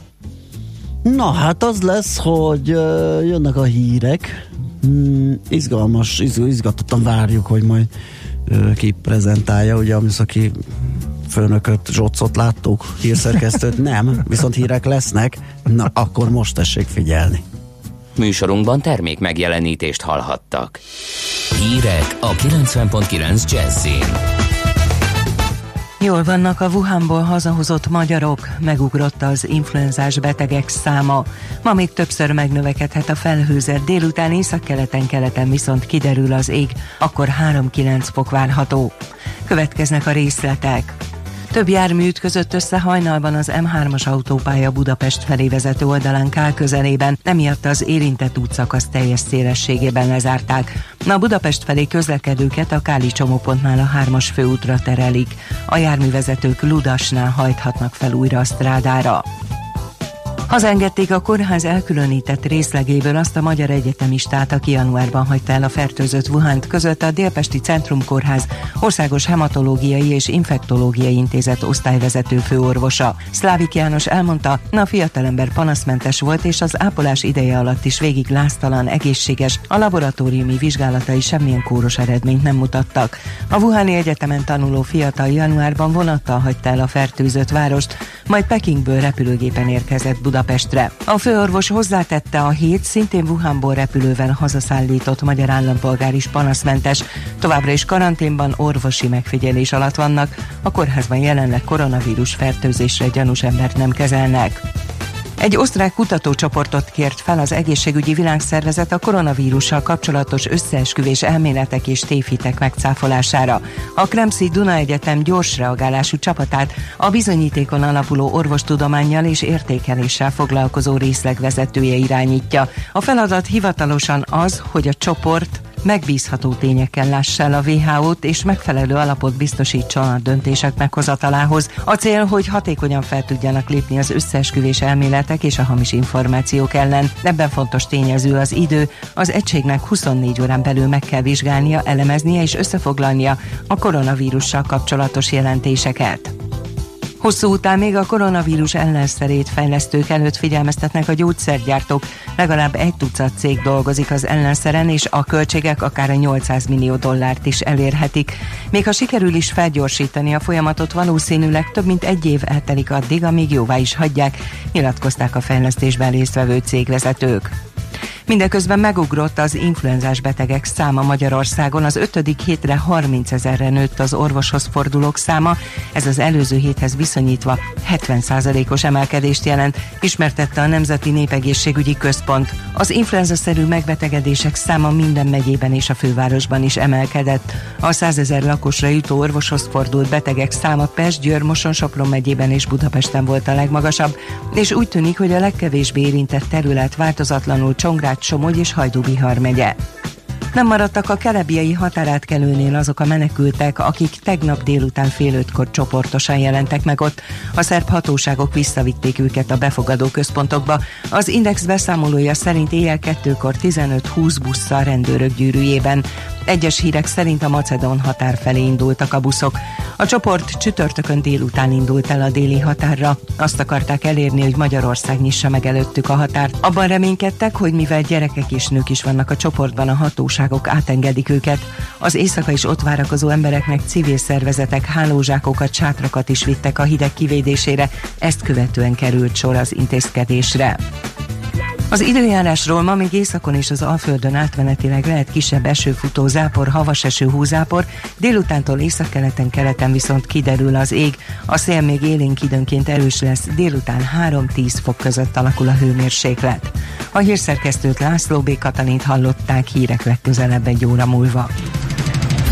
Na hát az lesz, hogy uh, jönnek a hírek, mm, izgalmas, izgatottan várjuk, hogy majd ö, ki prezentálja, ugye a műszaki főnököt, Zsocot láttuk, hírszerkesztőt nem, viszont hírek lesznek, na akkor most tessék figyelni. Műsorunkban termék megjelenítést hallhattak. Hírek a 90.9 Jazzin. Jól vannak a Wuhanból hazahozott magyarok, megugrott az influenzás betegek száma. Ma még többször megnövekedhet a felhőzet, délután északkeleten keleten viszont kiderül az ég, akkor 3-9 fok várható. Következnek a részletek. Több jármű ütközött össze hajnalban az M3-as autópálya Budapest felé vezető oldalán Kál közelében, emiatt az érintett útszakasz teljes szélességében lezárták. A Budapest felé közlekedőket a Káli csomópontnál a 3-as főútra terelik. A járművezetők Ludasnál hajthatnak fel újra a strádára. Hazengedték a kórház elkülönített részlegéből azt a magyar egyetemistát, aki januárban hagyta el a fertőzött Wuhant között a Délpesti Centrum Kórház Országos Hematológiai és Infektológiai Intézet osztályvezető főorvosa. Szlávik János elmondta, a fiatalember panaszmentes volt, és az ápolás ideje alatt is végig láztalan, egészséges, a laboratóriumi vizsgálatai semmilyen kóros eredményt nem mutattak. A Wuhani Egyetemen tanuló fiatal januárban vonattal hagyta el a fertőzött várost, majd Pekingből repülőgépen érkezett Budapest Budapestre. A főorvos hozzátette a hét szintén Wuhanból repülővel hazaszállított magyar állampolgár is panaszmentes. Továbbra is karanténban orvosi megfigyelés alatt vannak. A kórházban jelenleg koronavírus fertőzésre gyanús embert nem kezelnek. Egy osztrák kutatócsoportot kért fel az egészségügyi világszervezet a koronavírussal kapcsolatos összeesküvés elméletek és tévhitek megcáfolására. A Kremszi Duna Egyetem gyors reagálású csapatát a bizonyítékon alapuló orvostudományjal és értékeléssel foglalkozó részlegvezetője irányítja. A feladat hivatalosan az, hogy a csoport megbízható tényekkel lássa el a WHO-t, és megfelelő alapot biztosítson a döntések meghozatalához. A cél, hogy hatékonyan fel tudjanak lépni az összeesküvés elméletek és a hamis információk ellen. Ebben fontos tényező az idő. Az egységnek 24 órán belül meg kell vizsgálnia, elemeznie és összefoglalnia a koronavírussal kapcsolatos jelentéseket. Hosszú után még a koronavírus ellenszerét fejlesztők előtt figyelmeztetnek a gyógyszergyártók. Legalább egy tucat cég dolgozik az ellenszeren, és a költségek akár a 800 millió dollárt is elérhetik. Még ha sikerül is felgyorsítani a folyamatot, valószínűleg több mint egy év eltelik addig, amíg jóvá is hagyják, nyilatkozták a fejlesztésben résztvevő cégvezetők. Mindeközben megugrott az influenzás betegek száma Magyarországon. Az ötödik hétre 30 ezerre nőtt az orvoshoz fordulók száma. Ez az előző héthez viszonyítva 70%-os emelkedést jelent, ismertette a Nemzeti Népegészségügyi Központ. Az influenza-szerű megbetegedések száma minden megyében és a fővárosban is emelkedett. A 100 ezer lakosra jutó orvoshoz fordult betegek száma Pest, Győr, Moson, Sopron megyében és Budapesten volt a legmagasabb, és úgy tűnik, hogy a legkevésbé érintett terület változatlanul Csongrád, Somogy és Hajdú-Bihar megye. Nem maradtak a kerebiai határátkelőnél azok a menekültek, akik tegnap délután fél ötkor csoportosan jelentek meg ott. A szerb hatóságok visszavitték őket a befogadó központokba. Az Index beszámolója szerint éjjel kettőkor 15-20 busszal rendőrök gyűrűjében. Egyes hírek szerint a Macedón határ felé indultak a buszok. A csoport csütörtökön délután indult el a déli határra. Azt akarták elérni, hogy Magyarország nyissa meg előttük a határt. Abban reménykedtek, hogy mivel gyerekek és nők is vannak a csoportban, a hatóságok átengedik őket. Az éjszaka is ott várakozó embereknek civil szervezetek hálózsákokat, sátrakat is vittek a hideg kivédésére, ezt követően került sor az intézkedésre. Az időjárásról ma még északon és az Alföldön átmenetileg lehet kisebb esőfutó, zápor, havas eső, húzápor, délutántól északkeleten, keleten viszont kiderül az ég. A szél még élénk időnként erős lesz, délután 3-10 fok között alakul a hőmérséklet. A hírszerkesztőt László B. Katalint hallották hírek legközelebb egy óra múlva.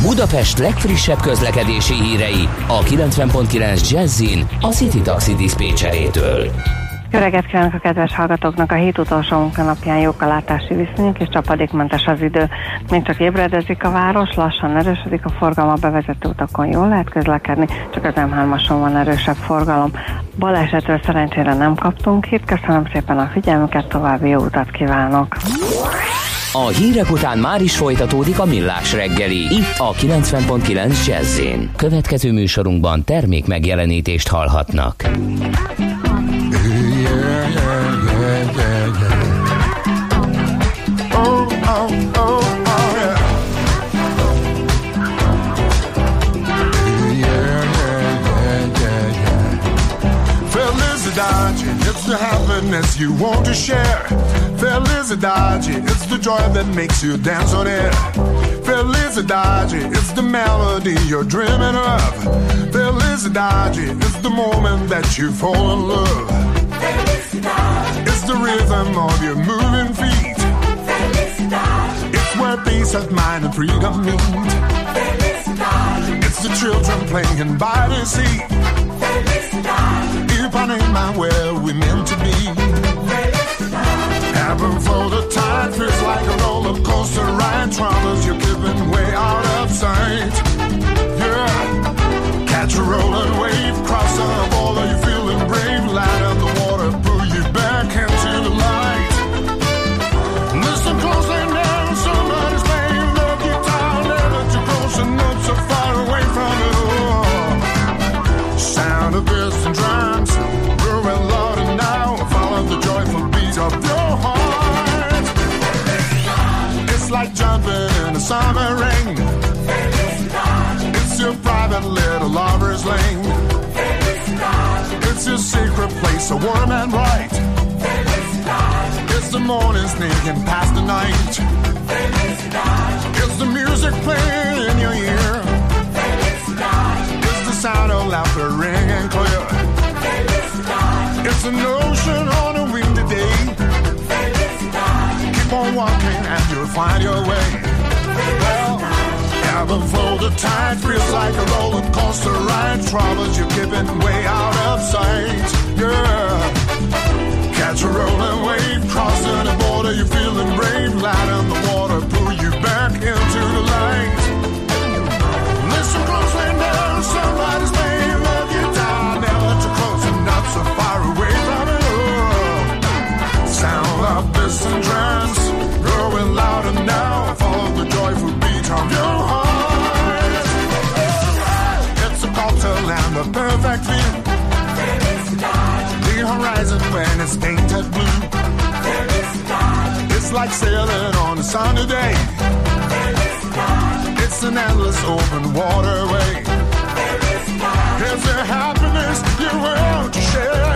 Budapest legfrissebb közlekedési hírei a 90.9 Jazzin a City Taxi Dispécsejétől. Jó reggelt kívánok a kedves hallgatóknak! A hét utolsó munkanapján jók a látási viszonyok és csapadékmentes az idő. Még csak ébredezik a város, lassan erősödik a forgalom, a bevezető utakon jól lehet közlekedni, csak az M3-ason van erősebb forgalom. Balesetről szerencsére nem kaptunk hírt, köszönöm szépen a figyelmüket, további jó utat kívánok! A hírek után már is folytatódik a millás reggeli, itt a 90.9 jazz Következő műsorunkban termék megjelenítést hallhatnak. Happiness you want to share. Felicidade, it's the joy that makes you dance on air. Felicidade, it's the melody you're dreaming of. Felicidade, it's the moment that you fall in love. Felicidade, it's the rhythm of your moving feet. Felicidade, it's where peace of mind and freedom meet. Felicidade, it's the children playing by the sea. Felicidade, Ipanema where we meant to be. Heaven for the tide feels like a roller coaster ride. Troubles you're giving way out of sight. Yeah, catch a rolling wave, cross a border, you're feeling brave. Light summer rain. It's your private little lover's lane. It's your secret place, so warm and bright. It's the morning sneaking past the night. It's the music playing in your ear. It's the sound of laughter ringing clear. It's an ocean on a windy day. Keep on walking and you'll find your way. Well, heaven for the tide feels like a roller coaster ride. Troubles you're giving way out of sight. Yeah. Catch a rolling wave, crossing the border, you're feeling brave. Light on the water, pull you back into the light. Listen closely now, somebody's horizon when it's painted blue. It's like sailing on a sunny day. It's an endless open waterway. It's the happiness you want to share.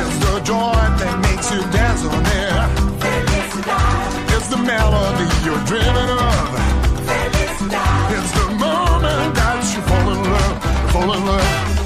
It's the joy that makes you dance on air. It's the melody you're dreaming of. It's the moment that you fall in love, fall in love.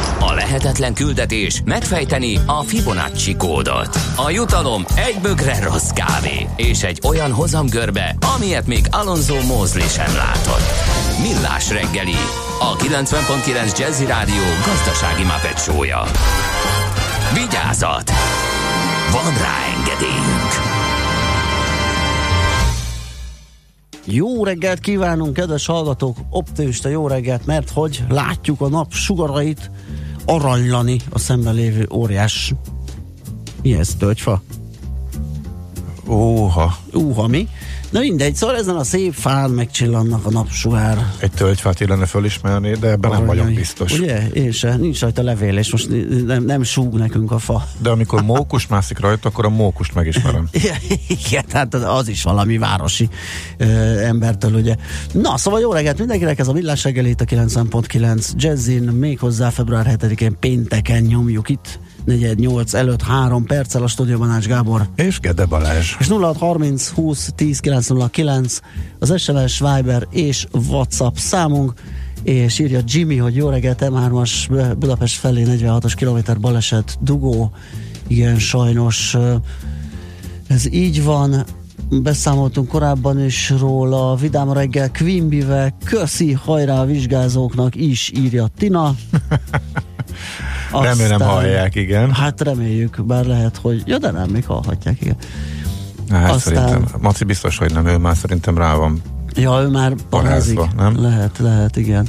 A lehetetlen küldetés megfejteni a Fibonacci kódot. A jutalom egy bögre rossz kávé és egy olyan hozamgörbe, amilyet még Alonso Mosley sem látott. Millás reggeli, a 90.9 Jazzy Rádió gazdasági mapetsója. Vigyázat! Van rá engedélyünk! Jó reggelt kívánunk, kedves hallgatók, optimista jó reggelt, mert hogy látjuk a nap sugarait aranylani a szemben lévő óriás. Mi ez, tölgyfa? Óha. Úha, mi? Na mindegy, szóval ezen a szép fán megcsillannak a napsugár. Egy tölgyfát illene fölismerni, de ebben nem vagyok biztos. Ugye? Én se. Nincs rajta levél, és most nem, nem súg nekünk a fa. De amikor mókus mászik rajta, akkor a mókust megismerem. Igen, tehát az is valami városi ö, embertől, ugye. Na, szóval jó reggelt mindenkinek, ez a Villás reggel itt a 90.9 Jazzin, méghozzá február 7-én pénteken nyomjuk itt 48 előtt 3 perccel a stúdióban Ács Gábor. És Gede Balázs. És 0630 20 10 909 az SMS, Viber és WhatsApp számunk és írja Jimmy, hogy jó reggelt, M3-as Budapest felé 46-os kilométer baleset, dugó, igen, sajnos ez így van, beszámoltunk korábban is róla, Vidám reggel Quimbivel, köszi, hajrá a vizsgázóknak is, írja Tina. Remélem hallják, igen. Hát reméljük, bár lehet, hogy... Ja, de nem, még hallhatják, igen. Hát Aztán- szerintem, Maci biztos, hogy nem, ő már szerintem rá van. Ja, ő már parázik. Nem? Lehet, lehet, igen.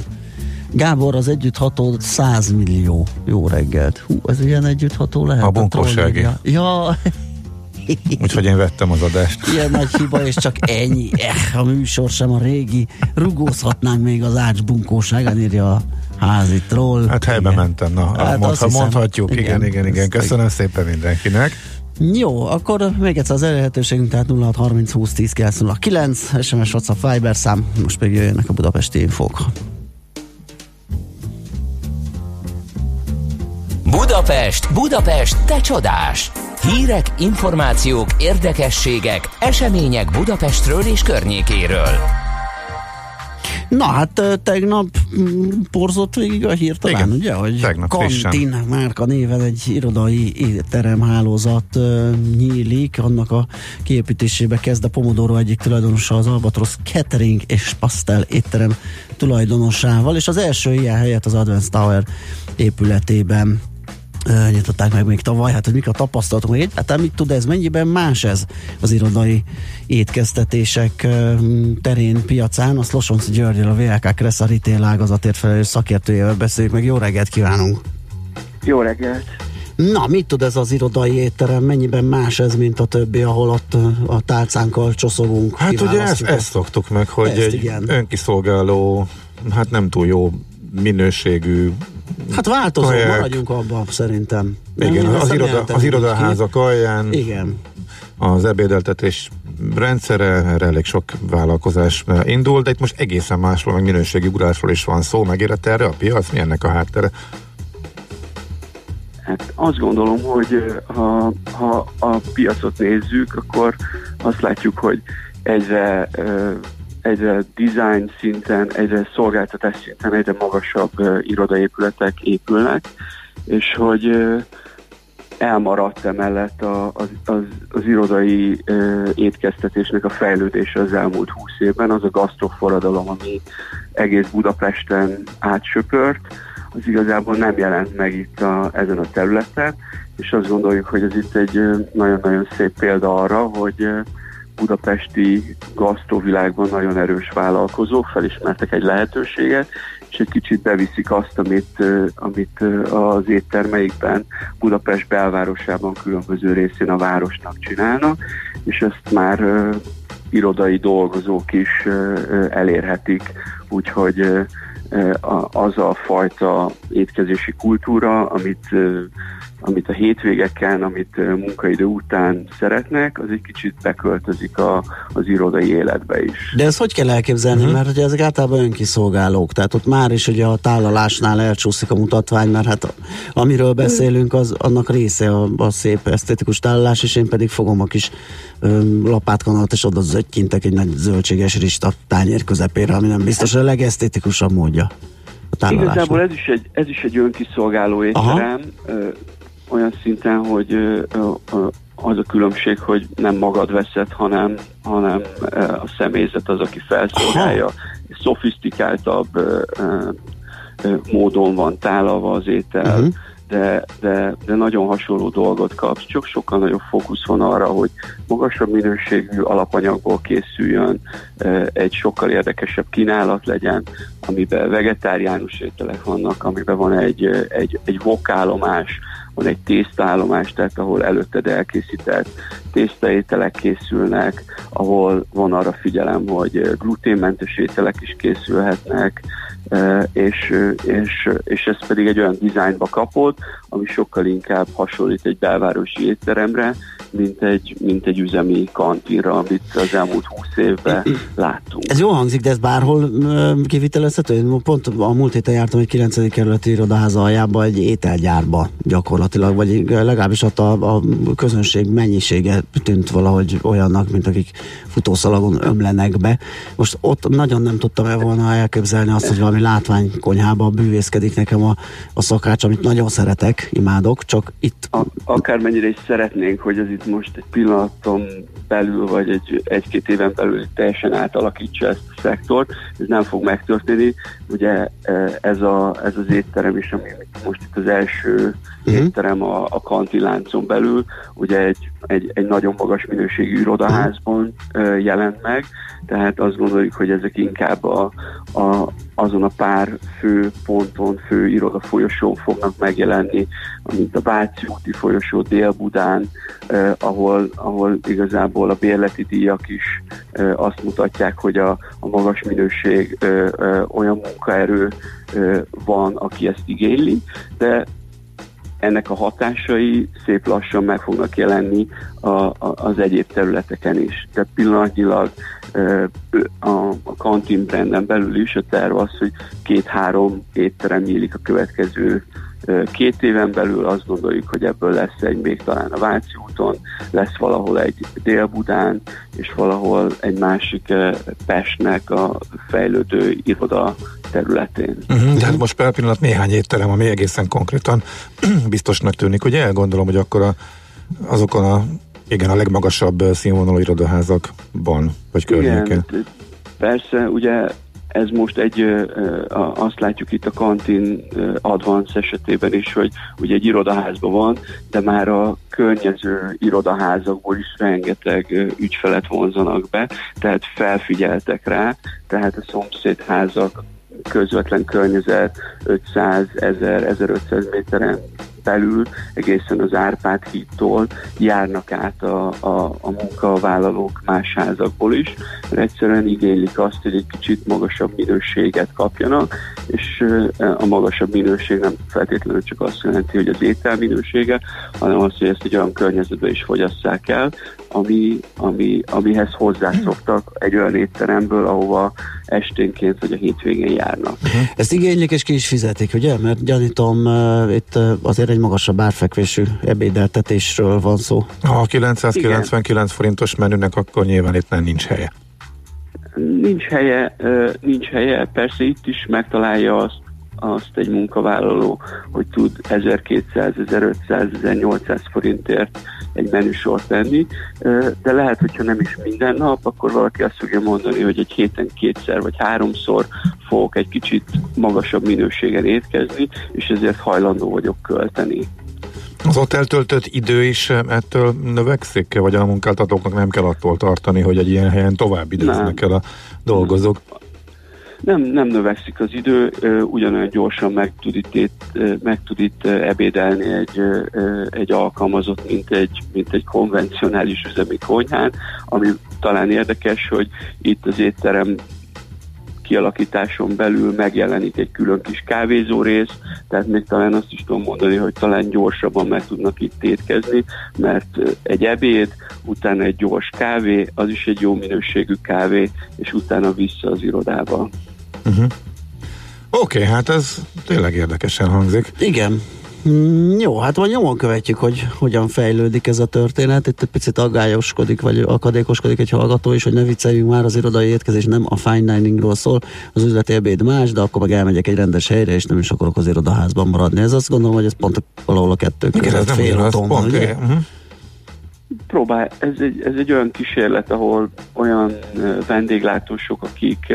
Gábor az együttható 100 millió. Jó reggelt. Hú, ez ilyen együttható lehet? A trollírja. Ja, Úgyhogy én vettem az adást. ilyen nagy hiba, és csak ennyi. Eh, a műsor sem a régi. Rugózhatnánk még az ács bunkóságán, írja a házi troll. Hát helybe Igen. mentem, na, Hát mondha, hiszem, mondhatjuk, igen, igen. igen, igen, köszönöm szépen mindenkinek. Jó, akkor még egyszer az elérhetőségünk, tehát 0630 20 10 909, SMS, WhatsApp, Viber szám, most pedig jöjjenek a budapesti infók. Budapest, Budapest, te csodás! Hírek, információk, érdekességek, események Budapestről és környékéről. Na hát tegnap mm, porzott végig a hír talán, Igen, ugye? Hogy tegnap Kantin márka néven egy irodai étteremhálózat nyílik, annak a kiépítésébe kezd a Pomodoro egyik tulajdonosa az Albatrosz Catering és Pastel étterem tulajdonosával, és az első ilyen helyet az Advance Tower épületében nyitották meg még tavaly, hát hogy mik a tapasztalatok, hogy egyáltalán mit tud ez, mennyiben más ez az irodai étkeztetések terén, piacán, azt Losonci Györgyel, a VLK Kressa Retail ágazatért felelős szakértőjével beszéljük meg, jó reggelt kívánunk! Jó reggelt! Na, mit tud ez az irodai étterem, mennyiben más ez, mint a többi, ahol ott a tálcánkkal csoszogunk? Hát ugye ezt, a- ezt szoktuk meg, hogy Ezt egy igen. önkiszolgáló, hát nem túl jó minőségű Hát változó, kaják. maradjunk abban szerintem. Nem, igen, az, iroda, az irodaházak alján Igen. az ebédeltetés rendszere, erre elég sok vállalkozás eh, indul, de itt most egészen másról, meg minőségi ugrásról is van szó, megérett erre a piac, mi ennek a háttere? Hát azt gondolom, hogy ö, ha, ha a piacot nézzük, akkor azt látjuk, hogy egyre, ö, egyre design szinten, egyre szolgáltatás szinten egyre magasabb ö, irodaépületek épülnek, és hogy ö, elmaradt emellett a, az, az, az irodai ö, étkeztetésnek a fejlődése az elmúlt húsz évben, az a gasztroforradalom, ami egész Budapesten átsöpört, az igazából nem jelent meg itt a, ezen a területen, és azt gondoljuk, hogy ez itt egy nagyon-nagyon szép példa arra, hogy ö, budapesti gasztrovilágban nagyon erős vállalkozók felismertek egy lehetőséget, és egy kicsit beviszik azt, amit, amit az éttermeikben Budapest belvárosában különböző részén a városnak csinálnak, és ezt már irodai dolgozók is elérhetik, úgyhogy az a fajta étkezési kultúra, amit, amit a hétvégeken, amit munkaidő után szeretnek, az egy kicsit beköltözik a, az irodai életbe is. De ezt hogy kell elképzelni? Uh-huh. Mert ugye ezek általában önkiszolgálók, tehát ott már is ugye a tálalásnál elcsúszik a mutatvány, mert hát a- amiről beszélünk, az annak része a, a szép esztétikus tálalás, és én pedig fogom a kis ö, lapátkanalat, és oda zöttyintek egy nagy zöldséges rista tányér közepére, ami nem biztos a legesztétikusabb módja a tálalásnak. Igazából ez is egy, ez is egy önkiszolgáló étterem, ö, olyan szinten, hogy az a különbség, hogy nem magad veszed, hanem, hanem a személyzet az, aki felszolgálja. Szofisztikáltabb módon van tálalva az étel, uh-huh. de, de, de nagyon hasonló dolgot kapsz, csak sokkal nagyobb fókusz van arra, hogy magasabb minőségű alapanyagból készüljön, egy sokkal érdekesebb kínálat legyen, amiben vegetáriánus ételek vannak, amiben van egy, egy, egy vokállomás, van egy tésztaállomás, tehát ahol előtted elkészített tésztaételek készülnek, ahol van arra figyelem, hogy ö, gluténmentes ételek is készülhetnek, ö, és, ö, és, és ez pedig egy olyan dizájnba kapott, ami sokkal inkább hasonlít egy belvárosi étteremre, mint egy, mint egy üzemi kantinra, amit az elmúlt húsz évben láttunk. Ez jól hangzik, de ez bárhol kivitelezhető? Én Pont a múlt héten jártam egy 9. kerületi irodaháza aljába, egy ételgyárba gyakorlatilag, vagy legalábbis ott a, a közönség mennyisége tűnt valahogy olyannak, mint akik futószalagon ömlenek be. Most ott nagyon nem tudtam el volna elképzelni azt, hogy valami látványkonyhába bűvészkedik nekem a, a szakács, amit nagyon szeretek, imádok, csak itt A, akármennyire is szeretnénk, hogy ez itt most egy pillanaton belül, vagy egy, egy-két éven belül teljesen átalakítsa ezt a szektort, ez nem fog megtörténni. Ugye e, ez, a, ez az étterem is, ami most itt az első uh-huh. étterem a, a kanti láncon belül, ugye egy, egy, egy nagyon magas minőségű irodaházban uh, jelent meg, tehát azt gondoljuk, hogy ezek inkább a, a, azon a pár fő ponton, fő iroda folyosón fognak megjelenni, mint a Váci úti folyosó Dél-Budán, eh, ahol, ahol igazából a bérleti díjak is eh, azt mutatják, hogy a, a magas minőség eh, eh, olyan munkaerő van, aki ezt igényli, de ennek a hatásai szép lassan meg fognak jelenni a, a, az egyéb területeken is. Tehát pillanatnyilag a, a kantin branden belül is a terv az, hogy két-három étterem nyílik a következő két éven belül azt gondoljuk, hogy ebből lesz egy még talán a Váci úton, lesz valahol egy Dél-Budán, és valahol egy másik Pestnek a fejlődő iroda területén. Uh-huh, de hát most per pillanat néhány étterem, ami egészen konkrétan biztosnak tűnik, hogy elgondolom, hogy akkor a, azokon a igen, a legmagasabb színvonalú irodaházakban, vagy környéken. Igen, persze, ugye ez most egy, azt látjuk itt a kantin Advance esetében is, hogy ugye egy irodaházban van, de már a környező irodaházakból is rengeteg ügyfelet vonzanak be, tehát felfigyeltek rá, tehát a szomszédházak közvetlen környezet 500, 1000, 1500 méteren belül egészen az Árpád hídtól járnak át a, a, a munkavállalók más házakból is, mert egyszerűen igénylik azt, hogy egy kicsit magasabb minőséget kapjanak, és a magasabb minőség nem feltétlenül csak azt jelenti, hogy az étel minősége, hanem azt, hogy ezt egy olyan környezetben is fogyasszák el, ami, ami, amihez hozzászoktak egy olyan étteremből, ahova esténként vagy a hétvégén járnak. Ezt igénylik és ki is fizetik, ugye? Mert gyanítom, itt azért egy magasabb árfekvésű ebédeltetésről van szó. Ha a 999 Igen. forintos menünek, akkor nyilván itt nem nincs helye. Nincs helye, nincs helye, persze itt is megtalálja azt, azt egy munkavállaló, hogy tud 1200, 1500, 1800 forintért egy menüsort tenni, de lehet, hogyha nem is minden nap, akkor valaki azt fogja mondani, hogy egy héten kétszer vagy háromszor fogok egy kicsit magasabb minőségen étkezni, és ezért hajlandó vagyok költeni. Az ott eltöltött idő is ettől növekszik, vagy a munkáltatóknak nem kell attól tartani, hogy egy ilyen helyen tovább időznek el a dolgozók? Nem, nem növekszik az idő, ugyanolyan gyorsan meg tud itt, meg tud itt ebédelni egy, egy alkalmazott, mint egy, mint egy konvencionális üzemi konyhán, ami talán érdekes, hogy itt az étterem kialakításon belül megjelenik egy külön kis kávézó rész, tehát még talán azt is tudom mondani, hogy talán gyorsabban meg tudnak itt étkezni, mert egy ebéd, utána egy gyors kávé, az is egy jó minőségű kávé, és utána vissza az irodába. Uh-huh. Oké, okay, hát ez tényleg érdekesen hangzik. Igen. Mm, jó, hát vagy nyomon követjük, hogy hogyan fejlődik ez a történet. Itt egy picit aggályoskodik, vagy akadékoskodik egy hallgató is, hogy ne vicceljünk már, az irodai étkezés nem a fine diningról szól, az üzleti ebéd más, de akkor meg elmegyek egy rendes helyre, és nem is akarok az irodaházban maradni. Ez azt gondolom, hogy ez pont valahol a kettő között Igen, ez nem fél ugyanaz, pont, ugye? Uh-huh próbál, ez egy, ez egy olyan kísérlet, ahol olyan vendéglátósok, akik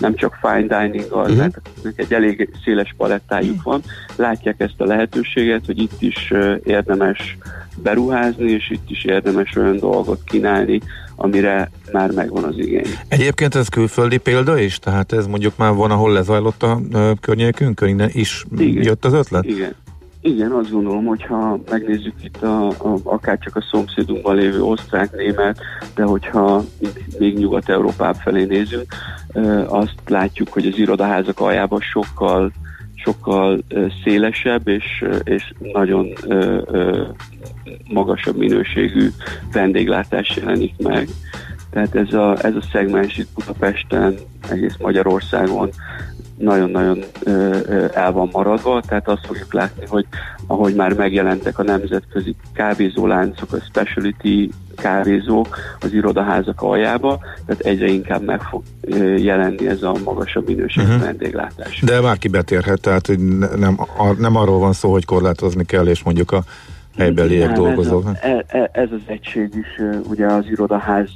nem csak fine dining-gal, uh-huh. tehát egy elég széles palettájuk van, látják ezt a lehetőséget, hogy itt is érdemes beruházni, és itt is érdemes olyan dolgot kínálni, amire már megvan az igény. Egyébként ez külföldi példa is? Tehát ez mondjuk már van, ahol lezajlott a környékünkön, innen is Igen. jött az ötlet? Igen. Igen, azt gondolom, hogyha megnézzük itt a, a, akár csak a szomszédunkban lévő osztrák, német, de hogyha még Nyugat-Európább felé nézünk, azt látjuk, hogy az irodaházak aljában sokkal sokkal szélesebb és, és nagyon magasabb minőségű vendéglátás jelenik meg. Tehát ez a, ez a szegmens itt Budapesten, egész Magyarországon nagyon-nagyon el van maradva, tehát azt fogjuk látni, hogy ahogy már megjelentek a nemzetközi kávézóláncok, a specialty kávézók az irodaházak aljába, tehát egyre inkább meg fog jelenni ez a magasabb minőségű uh-huh. vendéglátás. De bárki betérhet, tehát hogy nem, nem arról van szó, hogy korlátozni kell, és mondjuk a helybeliek dolgozók. Ez, a, e, ez az egység is ugye az irodaház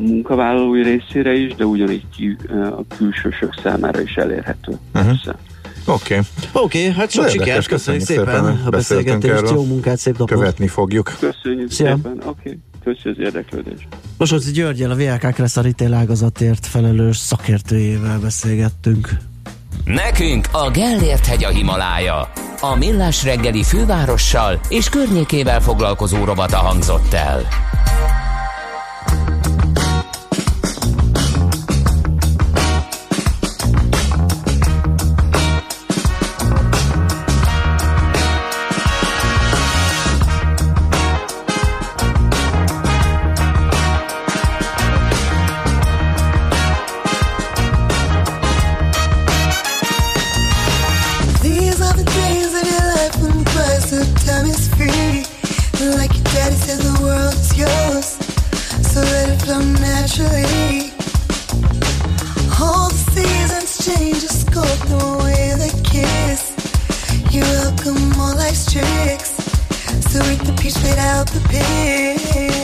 munkavállalói részére is, de ugyanígy ki, a külsősök számára is elérhető. Uh-huh. Oké. Okay. Oké, okay, hát sok sikert, köszönjük szépen, szépen a beszélgetést, jó munkát, szép napot. Követni fogjuk. Köszönjük Szia. szépen, oké. Okay. Köszönjük az érdeklődést. Losoczi Györgyel, a VLK Kressz a retail ágazatért felelős szakértőjével beszélgettünk. Nekünk a Gellért hegy a Himalája. A Millás reggeli fővárossal és környékével foglalkozó robata hangzott el. Budapest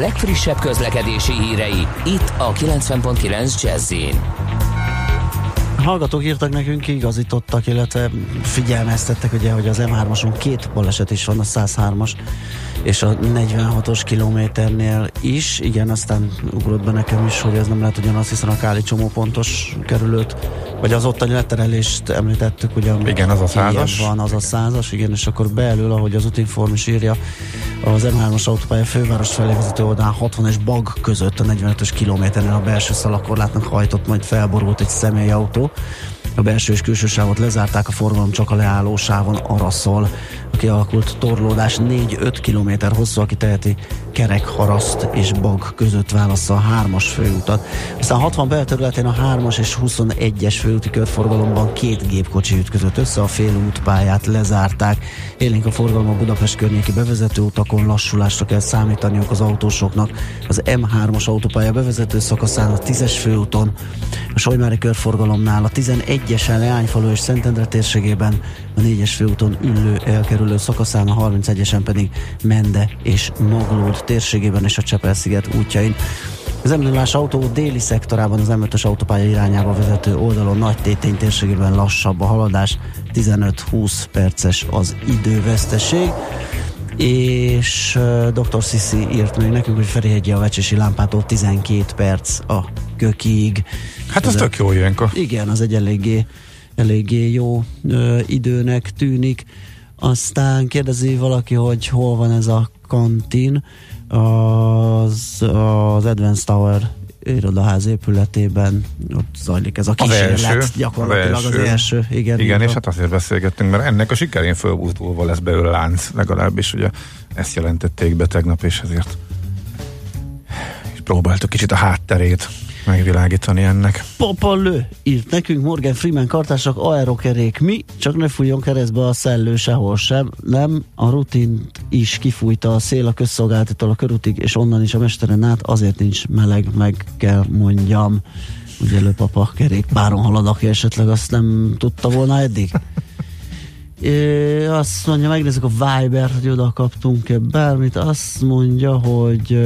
legfrissebb közlekedési hírei, itt a 90.9 jazz Hallgatók írtak nekünk, igazítottak, illetve figyelmeztettek, ugye, hogy az M3-ason két baleset is van, a 103-as és a 46-os kilométernél is. Igen, aztán ugrott be nekem is, hogy ez nem lehet ugyanaz, hiszen a Káli csomópontos kerülőt vagy az ottani leterelést említettük, ugye igen, az a százas. Van, az a százas, igen, és akkor belül, ahogy az útinform is írja, az M3-as autópálya főváros felé vezető oldalán 60 és Bag között a 45-ös kilométernél a belső szalakorlátnak hajtott, majd felborult egy személyautó. A belső és külső sávot lezárták, a forgalom csak a leálló sávon arra szól. A kialakult torlódás 4-5 km hosszú, aki teheti kerek, haraszt és bag között válassza a 3-as főutat. Aztán 60 belterületén a 3-as és 21-es főúti körforgalomban két gépkocsi ütközött össze, a félútpályát lezárták. Élénk a forgalom a Budapest környéki bevezető utakon lassulásra kell számítaniuk az autósoknak. Az M3-as autópálya bevezető szakaszán a 10-es főúton, a Solymári körforgalomnál a 11-esen Leányfalu és Szentendre térségében, a 4-es főúton ülő elkerülő szakaszán, a 31-esen pedig Mende és Maglód térségében és a Csepel-sziget útjain. Az m autó déli szektorában az M5-ös autópálya irányába vezető oldalon nagy tétény térségében lassabb a haladás, 15-20 perces az időveszteség és uh, Dr. Sissi írt még nekünk, hogy Ferihegyi a vecsési lámpától 12 perc a kökig. Hát ez, ez tök jó ilyenkor. Igen, az egy eléggé, eléggé jó uh, időnek tűnik. Aztán kérdezi valaki, hogy hol van ez a kantin. Az, az Advanced Tower irodaház épületében ott zajlik ez a kísérlet, az első, gyakorlatilag az első. Az első igen, igen és hát azért beszélgettünk, mert ennek a sikerén fölbúzdulva lesz belőle lánc, legalábbis ugye ezt jelentették be tegnap, és ezért és próbáltuk kicsit a hátterét megvilágítani ennek. Papalő írt nekünk Morgan Freeman kartások aerokerék. Mi? Csak ne fújjon keresztbe a szellő sehol sem. Nem, a rutint is kifújta a szél a közszolgáltatól a körútig, és onnan is a mesteren át, azért nincs meleg, meg kell mondjam. Ugye papa kerék páron halad, aki esetleg azt nem tudta volna eddig. É, azt mondja, megnézzük a Viber, hogy oda kaptunk-e bármit. Azt mondja, hogy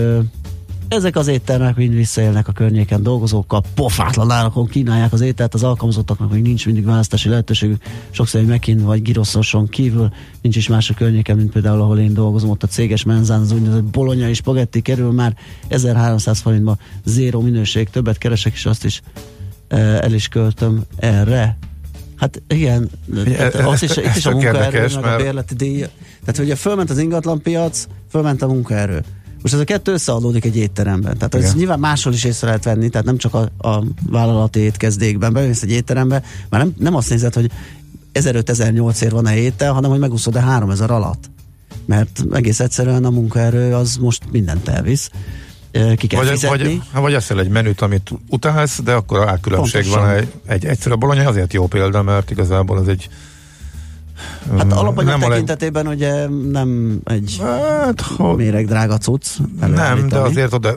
ezek az éttermek mind visszaélnek a környéken dolgozókkal, pofátlan árakon kínálják az ételt, az alkalmazottaknak még nincs mindig választási lehetőségük, sokszor egy Mekin vagy Giroszoson kívül nincs is más a környéken, mint például ahol én dolgozom, ott a céges menzán, az úgynevezett bolonyai spagetti kerül már 1300 forintba, zéró minőség, többet keresek, és azt is el is költöm erre. Hát igen, tehát ez, is, ez, itt is a munkaerő, mert... a bérleti díj. Tehát ugye fölment az ingatlanpiac, fölment a munkaerő most ez a kettő összeadódik egy étteremben. Tehát ez nyilván máshol is észre lehet venni, tehát nem csak a, a vállalati étkezdékben. Bemész egy étterembe, már nem, nem azt nézed, hogy 1500-1008 ér van-e étel, hanem hogy megúszod-e 3000 alatt. Mert egész egyszerűen a munkaerő az most mindent elvisz ki kell vagy, fizetni. Vagy, vagy eszel egy menüt, amit utálsz, de akkor a különbség van. Egy, egy egyszerű bolony azért jó példa, mert igazából az egy Hát alapanyag tekintetében leg... ugye nem egy hát, ha... méreg drága cucc. Nem, de azért oda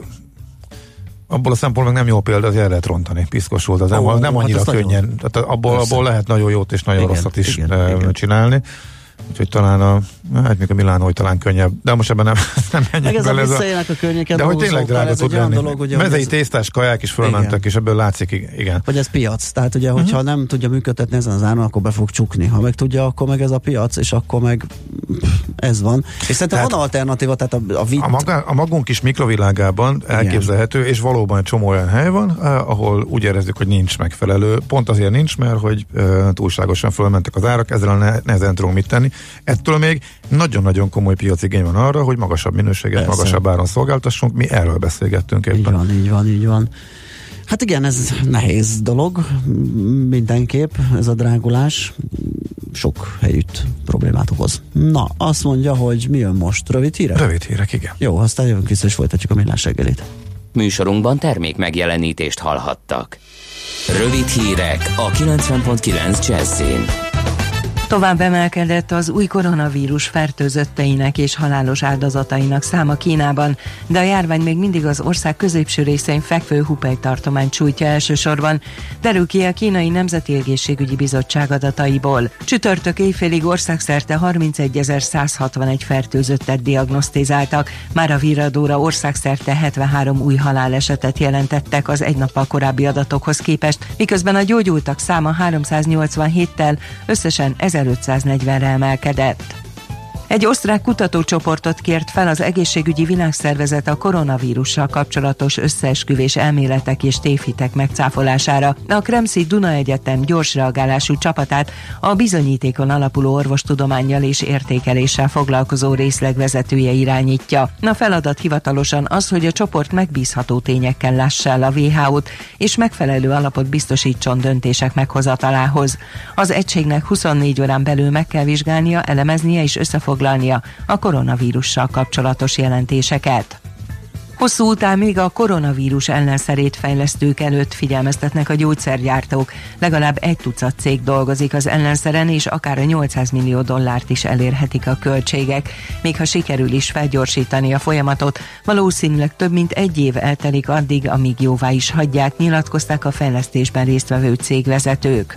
abból a szempontból nem jó példa, az el lehet rontani. Piszkos volt az, oh, nem, annyira hát könnyen. Tehát abból, abból lehet nagyon jót és nagyon igen, rosszat is igen, igen. csinálni. Úgyhogy talán a, hát még a Milán, hogy talán könnyebb, de most ebben nem, nem menjünk Meg bele. Ez a, a környéken de hogy tényleg drága tud lenni. Dolog, ugye, Mezei ez... tésztás kaják is fölmentek, igen. és ebből látszik, igen. Hogy ez piac, tehát ugye, hogyha uh-huh. nem tudja működtetni ezen az áron, akkor be fog csukni. Ha meg tudja, akkor meg ez a piac, és akkor meg ez van. És szerintem tehát, van alternatíva, tehát a, a, vit... a, maga, a magunk kis mikrovilágában elképzelhető, és valóban egy csomó olyan hely van, ahol úgy érezzük, hogy nincs megfelelő. Pont azért nincs, mert hogy uh, túlságosan fölmentek az árak, ezzel ne, nehezen tudunk mit tenni. Ettől még nagyon-nagyon komoly piaci igény van arra, hogy magasabb minőséget, Persze. magasabb áron szolgáltassunk. Mi erről beszélgettünk éppen. Így van, így van, így van. Hát igen, ez nehéz dolog, mindenképp ez a drágulás sok helyütt problémát okoz. Na, azt mondja, hogy mi jön most? Rövid hírek? Rövid hírek, igen. Jó, aztán jövünk vissza és folytatjuk a millás reggelit. Műsorunkban termék megjelenítést hallhattak. Rövid hírek a 90.9 Jazzin. Tovább emelkedett az új koronavírus fertőzötteinek és halálos áldozatainak száma Kínában, de a járvány még mindig az ország középső részein fekvő Hubei tartomány csújtja elsősorban, derül ki a Kínai Nemzeti Egészségügyi Bizottság adataiból. Csütörtök éjfélig országszerte 31.161 fertőzöttet diagnosztizáltak, már a víradóra országszerte 73 új halálesetet jelentettek az egy nappal korábbi adatokhoz képest, miközben a gyógyultak száma 387-tel összesen 1000 1540-re emelkedett. Egy osztrák kutatócsoportot kért fel az egészségügyi világszervezet a koronavírussal kapcsolatos összeesküvés elméletek és tévhitek megcáfolására. A Kremszi Duna Egyetem gyors reagálású csapatát a bizonyítékon alapuló orvostudományjal és értékeléssel foglalkozó részlegvezetője irányítja. A feladat hivatalosan az, hogy a csoport megbízható tényekkel lássa el a WHO-t, és megfelelő alapot biztosítson döntések meghozatalához. Az egységnek 24 órán belül meg kell vizsgálnia, elemeznie és összefoglalnia összefoglalnia a koronavírussal kapcsolatos jelentéseket. Hosszú után még a koronavírus ellenszerét fejlesztők előtt figyelmeztetnek a gyógyszergyártók. Legalább egy tucat cég dolgozik az ellenszeren, és akár a 800 millió dollárt is elérhetik a költségek. Még ha sikerül is felgyorsítani a folyamatot, valószínűleg több mint egy év eltelik addig, amíg jóvá is hagyják, nyilatkozták a fejlesztésben résztvevő cégvezetők.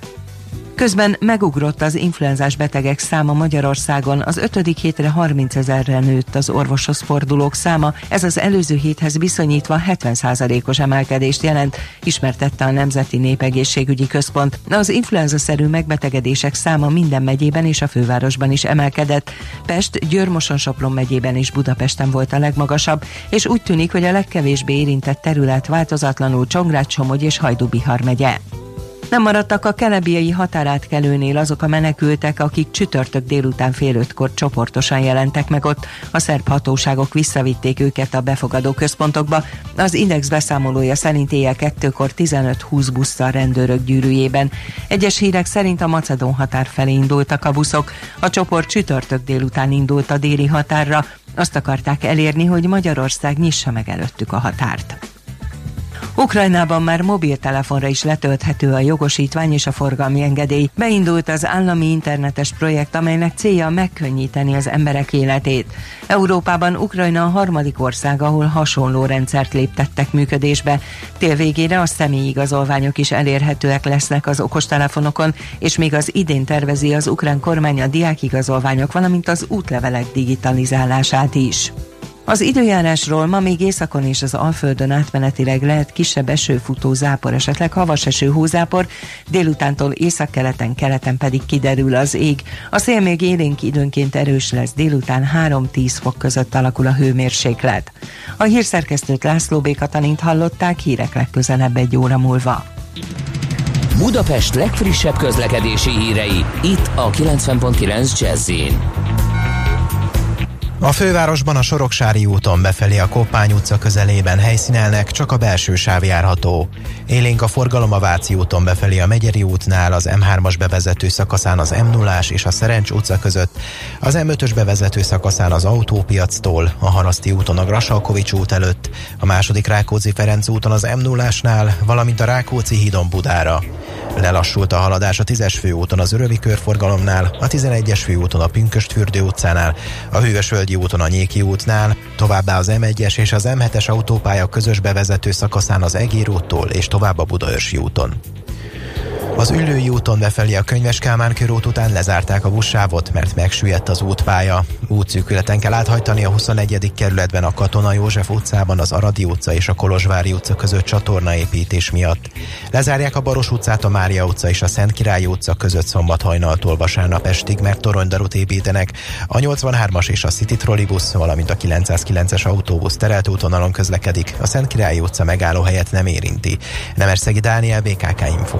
Közben megugrott az influenzás betegek száma Magyarországon, az ötödik hétre 30 ezerre nőtt az orvoshoz fordulók száma, ez az előző héthez viszonyítva 70%-os emelkedést jelent, ismertette a Nemzeti Népegészségügyi Központ. Az influenza-szerű megbetegedések száma minden megyében és a fővárosban is emelkedett. Pest, Győr-Moson-Sopron megyében és Budapesten volt a legmagasabb, és úgy tűnik, hogy a legkevésbé érintett terület változatlanul Csongrád, Somogy és Hajdubihar megye. Nem maradtak a kelebiai határátkelőnél azok a menekültek, akik csütörtök délután fél ötkor csoportosan jelentek meg ott. A szerb hatóságok visszavitték őket a befogadó központokba. Az Index beszámolója szerint éjjel kettőkor 15-20 busszal rendőrök gyűrűjében. Egyes hírek szerint a Macedón határ felé indultak a buszok. A csoport csütörtök délután indult a déli határra. Azt akarták elérni, hogy Magyarország nyissa meg előttük a határt. Ukrajnában már mobiltelefonra is letölthető a jogosítvány és a forgalmi engedély. Beindult az állami internetes projekt, amelynek célja megkönnyíteni az emberek életét. Európában Ukrajna a harmadik ország, ahol hasonló rendszert léptettek működésbe. Tél végére a személyi igazolványok is elérhetőek lesznek az okostelefonokon, és még az idén tervezi az ukrán kormány a diákigazolványok, valamint az útlevelek digitalizálását is. Az időjárásról ma még északon és az Alföldön átmenetileg lehet kisebb esőfutó zápor, esetleg havas eső hózápor, délutántól északkeleten, keleten pedig kiderül az ég. A szél még élénk időnként erős lesz, délután 3-10 fok között alakul a hőmérséklet. A hírszerkesztőt László B. Katalint hallották hírek legközelebb egy óra múlva. Budapest legfrissebb közlekedési hírei, itt a 90.9 jazz a fővárosban a Soroksári úton befelé a Koppány utca közelében helyszínelnek, csak a belső sáv járható. Élénk a forgalom a Váci úton befelé a Megyeri útnál, az M3-as bevezető szakaszán az m 0 és a Szerencs utca között, az M5-ös bevezető szakaszán az autópiactól, a Haraszti úton a Grasalkovics út előtt, a második Rákóczi-Ferenc úton az m 0 valamint a Rákóczi hídon Budára. Lelassult a haladás a 10-es főúton az Örövi körforgalomnál, a 11-es főúton a Pünköstfürdő utcánál, a Hűvösvölgyi úton a Nyéki útnál, továbbá az M1-es és az M7-es autópálya közös bevezető szakaszán az Egér úttól és tovább a Budaörsi úton. Az Üllői úton befelé a Könyves Kálmán körút után lezárták a buszsávot, mert megsüllyedt az útpálya. Útszűkületen kell áthajtani a 21. kerületben a Katona József utcában, az Aradi utca és a Kolozsvári utca között csatornaépítés miatt. Lezárják a Baros utcát, a Mária utca és a Szent Király utca között szombat hajnaltól vasárnap estig, mert toronydarut építenek. A 83-as és a City Trolleybusz, valamint a 909-es autóbusz terelt útvonalon közlekedik, a Szent Király utca megállóhelyet nem érinti. Nemerszegi Dániel, BKK Info.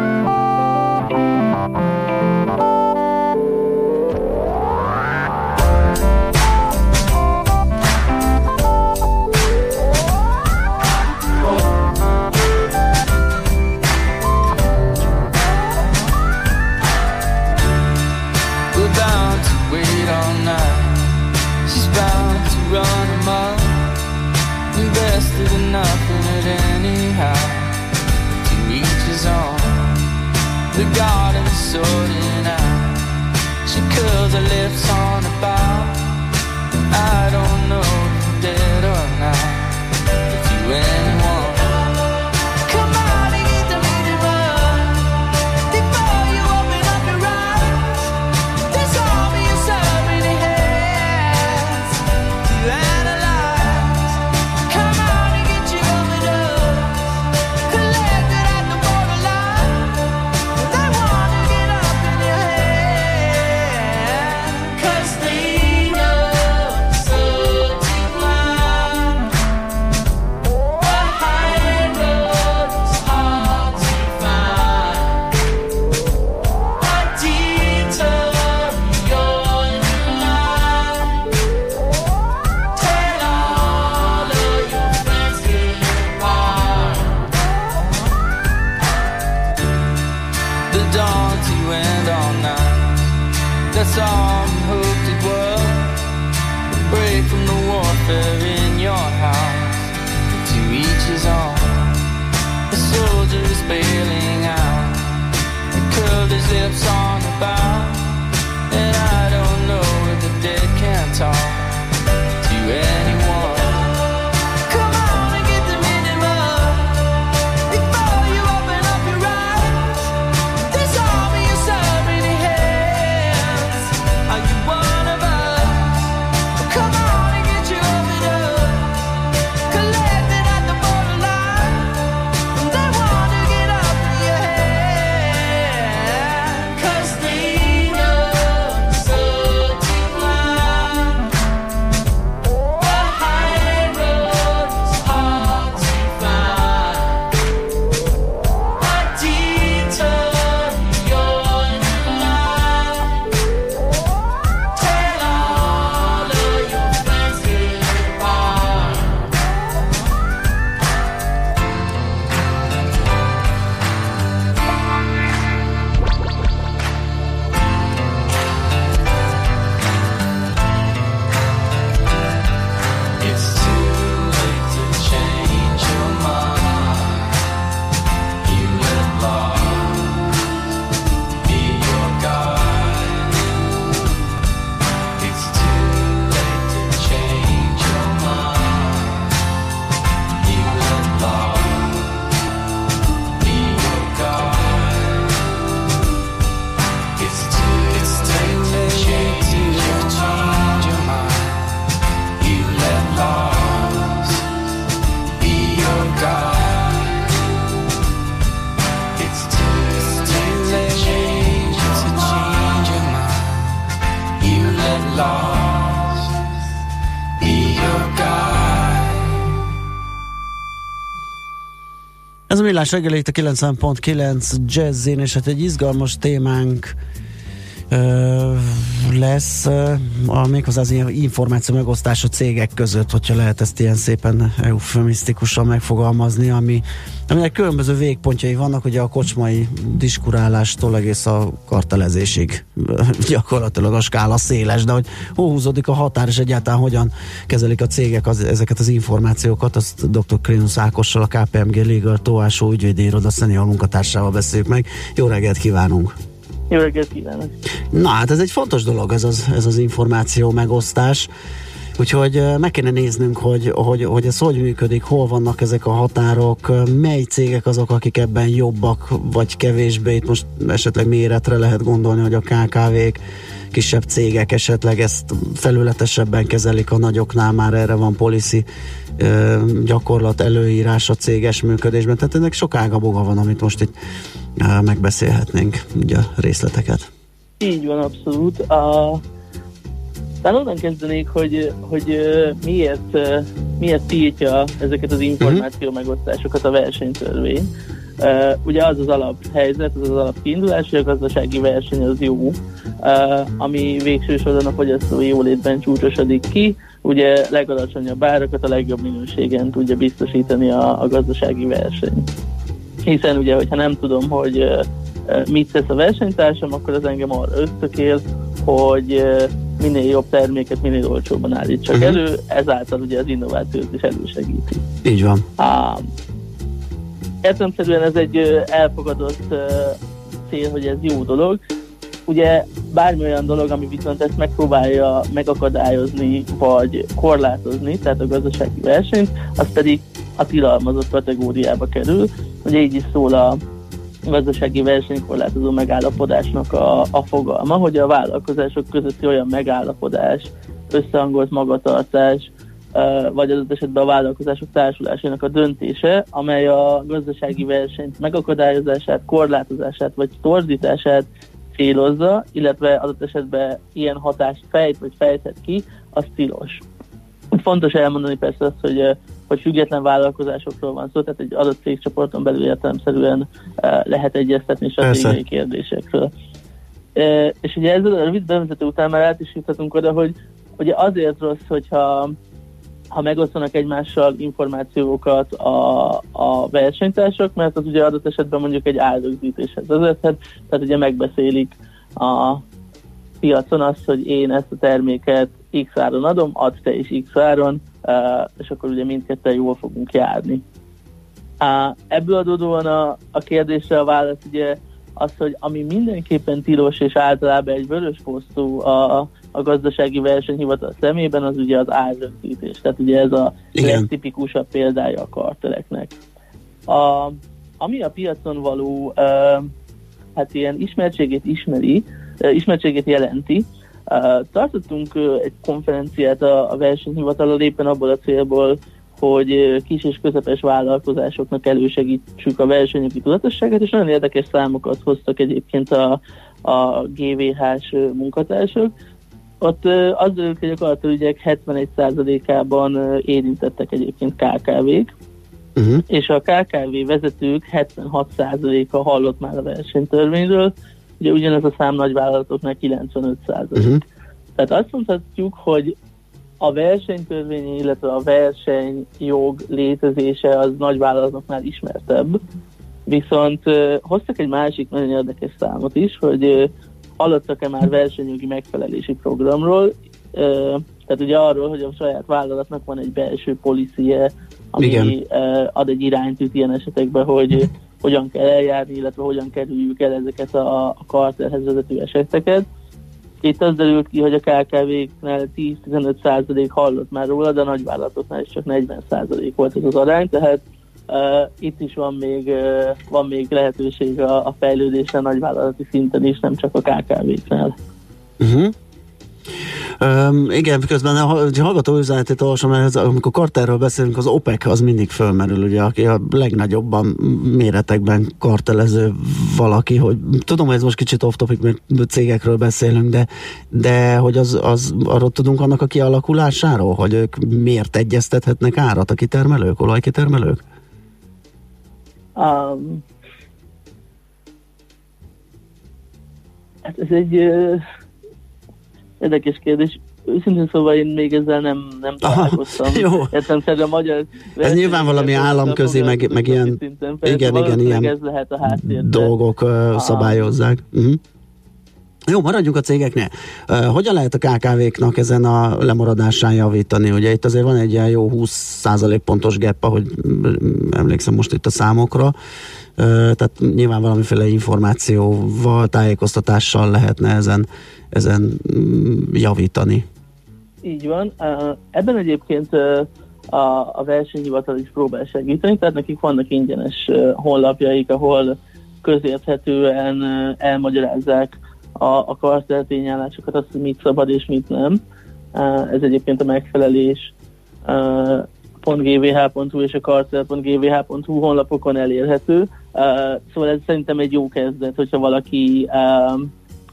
To live. Millás reggel itt a 90.9 jazzin, és hát egy izgalmas témánk ö, lesz ö, a, méghozzá az ilyen információ megosztás a cégek között, hogyha lehet ezt ilyen szépen eufemisztikusan megfogalmazni, ami, aminek különböző végpontjai vannak, ugye a kocsmai diskurálástól egész a kartelezésig gyakorlatilag a skála széles, de hogy hol húzódik a határ, és egyáltalán hogyan kezelik a cégek az, ezeket az információkat, azt dr. Krénusz Ákossal, a KPMG Legal Tóásó ügyvédi iroda szenior munkatársával beszéljük meg. Jó reggelt kívánunk! Jó reggelt kívánok! Na hát ez egy fontos dolog, ez az, ez az információ megosztás. Úgyhogy meg kéne néznünk, hogy, hogy, hogy ez hogy működik, hol vannak ezek a határok, mely cégek azok, akik ebben jobbak, vagy kevésbé, itt most esetleg méretre lehet gondolni, hogy a KKV-k, kisebb cégek esetleg ezt felületesebben kezelik a nagyoknál, már erre van policy gyakorlat, előírás a céges működésben, tehát ennek sok ága boga van, amit most itt megbeszélhetnénk, ugye a részleteket. Így van, abszolút. A, talán onnan kezdenék, hogy, hogy miért, miért tiltja ezeket az információ megosztásokat a versenytörvény. Uh, ugye az az alaphelyzet, az az alapkiindulás, hogy a gazdasági verseny az jó, uh, ami végső soron a fogyasztói jólétben csúcsosodik ki, ugye legalacsonyabb árakat a legjobb minőségen tudja biztosítani a, a gazdasági verseny. Hiszen ugye, hogyha nem tudom, hogy uh, mit tesz a versenytársam, akkor az engem arra ösztökél, hogy minél jobb terméket minél olcsóbban állítsak Mhm. elő, ezáltal ugye az innovációt is elősegíti. Így van. Um, értelemszerűen ez egy elfogadott ö, cél, hogy ez jó dolog. Ugye bármi olyan dolog, ami viszont ezt megpróbálja megakadályozni, vagy korlátozni, tehát a gazdasági versenyt, az pedig a tilalmazott kategóriába kerül. Ugye így is szól a gazdasági versenykorlátozó megállapodásnak a, a fogalma, hogy a vállalkozások közötti olyan megállapodás, összehangolt magatartás, vagy adott esetben a vállalkozások társulásának a döntése, amely a gazdasági versenyt megakadályozását, korlátozását vagy torzítását célozza, illetve adott esetben ilyen hatást fejt vagy fejthet ki, az tilos. Fontos elmondani persze azt, hogy, hogy független vállalkozásokról van szó, tehát egy adott cégcsoporton belül értelemszerűen ö, lehet egyeztetni stratégiai kérdésekről. E, és ugye ezzel a rövid bevezető után már át is juthatunk oda, hogy ugye azért rossz, hogyha ha megosztanak egymással információkat a, a versenytársak, mert az ugye adott esetben mondjuk egy árrögzítéshez vezethet, tehát ugye megbeszélik a piacon az, hogy én ezt a terméket X áron adom, ad te is X áron, és akkor ugye mindketten jól fogunk járni. Ebből adódóan a, a kérdésre a válasz ugye az, hogy ami mindenképpen tilos és általában egy vörös posztú a, a gazdasági versenyhivatal szemében, az ugye az árrögzítés. Tehát ugye ez a legtipikusabb példája a karteleknek. A, ami a piacon való uh, hát ilyen ismertségét ismeri, uh, ismertségét jelenti, tartottunk egy konferenciát a, versenyhivatalal éppen abból a célból, hogy kis és közepes vállalkozásoknak elősegítsük a versenyüki tudatosságát, és nagyon érdekes számokat hoztak egyébként a, a GVH-s munkatársak. Ott az derült, hogy a kartelügyek 71%-ában érintettek egyébként KKV-k, uh-huh. és a KKV vezetők 76%-a hallott már a versenytörvényről, ugye ugyanez a szám nagyvállalatoknak 95%. Uh-huh. Tehát azt mondhatjuk, hogy a versenytörvény, illetve a versenyjog létezése az nagyvállalatoknál ismertebb, viszont hoztak egy másik nagyon érdekes számot is, hogy uh, hallottak-e már versenyjogi megfelelési programról, tehát ugye arról, hogy a saját vállalatnak van egy belső policie, ami uh, ad egy iránytűt ilyen esetekben, hogy hogyan kell eljárni, illetve hogyan kerüljük el ezeket a, a kartelhez vezető eseteket. Itt az derült ki, hogy a KKV-knál 10-15% hallott már róla, de a nagyvállalatoknál is csak 40% volt ez az arány, tehát uh, itt is van még, uh, van még lehetőség a, a fejlődésre nagyvállalati szinten is, nem csak a KKV-knál. Uh-huh. Um, igen, közben a hallgató üzenetét olvasom, mert amikor Carterről beszélünk, az OPEC az mindig fölmerül, ugye, aki a legnagyobban méretekben kartelező valaki, hogy tudom, hogy ez most kicsit off topic, mert cégekről beszélünk, de, de hogy az, az, arról tudunk annak a kialakulásáról, hogy ők miért egyeztethetnek árat a kitermelők, olajkitermelők? Um, hát ez egy Érdekes kérdés. Őszintén szóval én még ezzel nem, nem találkoztam. Jó. Értem a magyar... Ez nyilván valami államközi, meg, meg ilyen, szinten, igen, igen, ilyen ez lehet a dolgok uh, szabályozzák. Uh-huh. Jó, maradjunk a cégeknél. Uh, hogyan lehet a KKV-knak ezen a lemaradásán javítani? Ugye itt azért van egy ilyen jó 20% pontos gap, ahogy emlékszem most itt a számokra. Uh, tehát nyilván valamiféle információval, tájékoztatással lehetne ezen ezen mm, javítani. Így van. Ebben egyébként a, a versenyhivatal is próbál segíteni, tehát nekik vannak ingyenes honlapjaik, ahol közérthetően elmagyarázzák a, a karteltényállásokat, azt, hogy mit szabad és mit nem. Ez egyébként a megfelelés .gvh.hu és a kartel.gvh.hu honlapokon elérhető. Szóval ez szerintem egy jó kezdet, hogyha valaki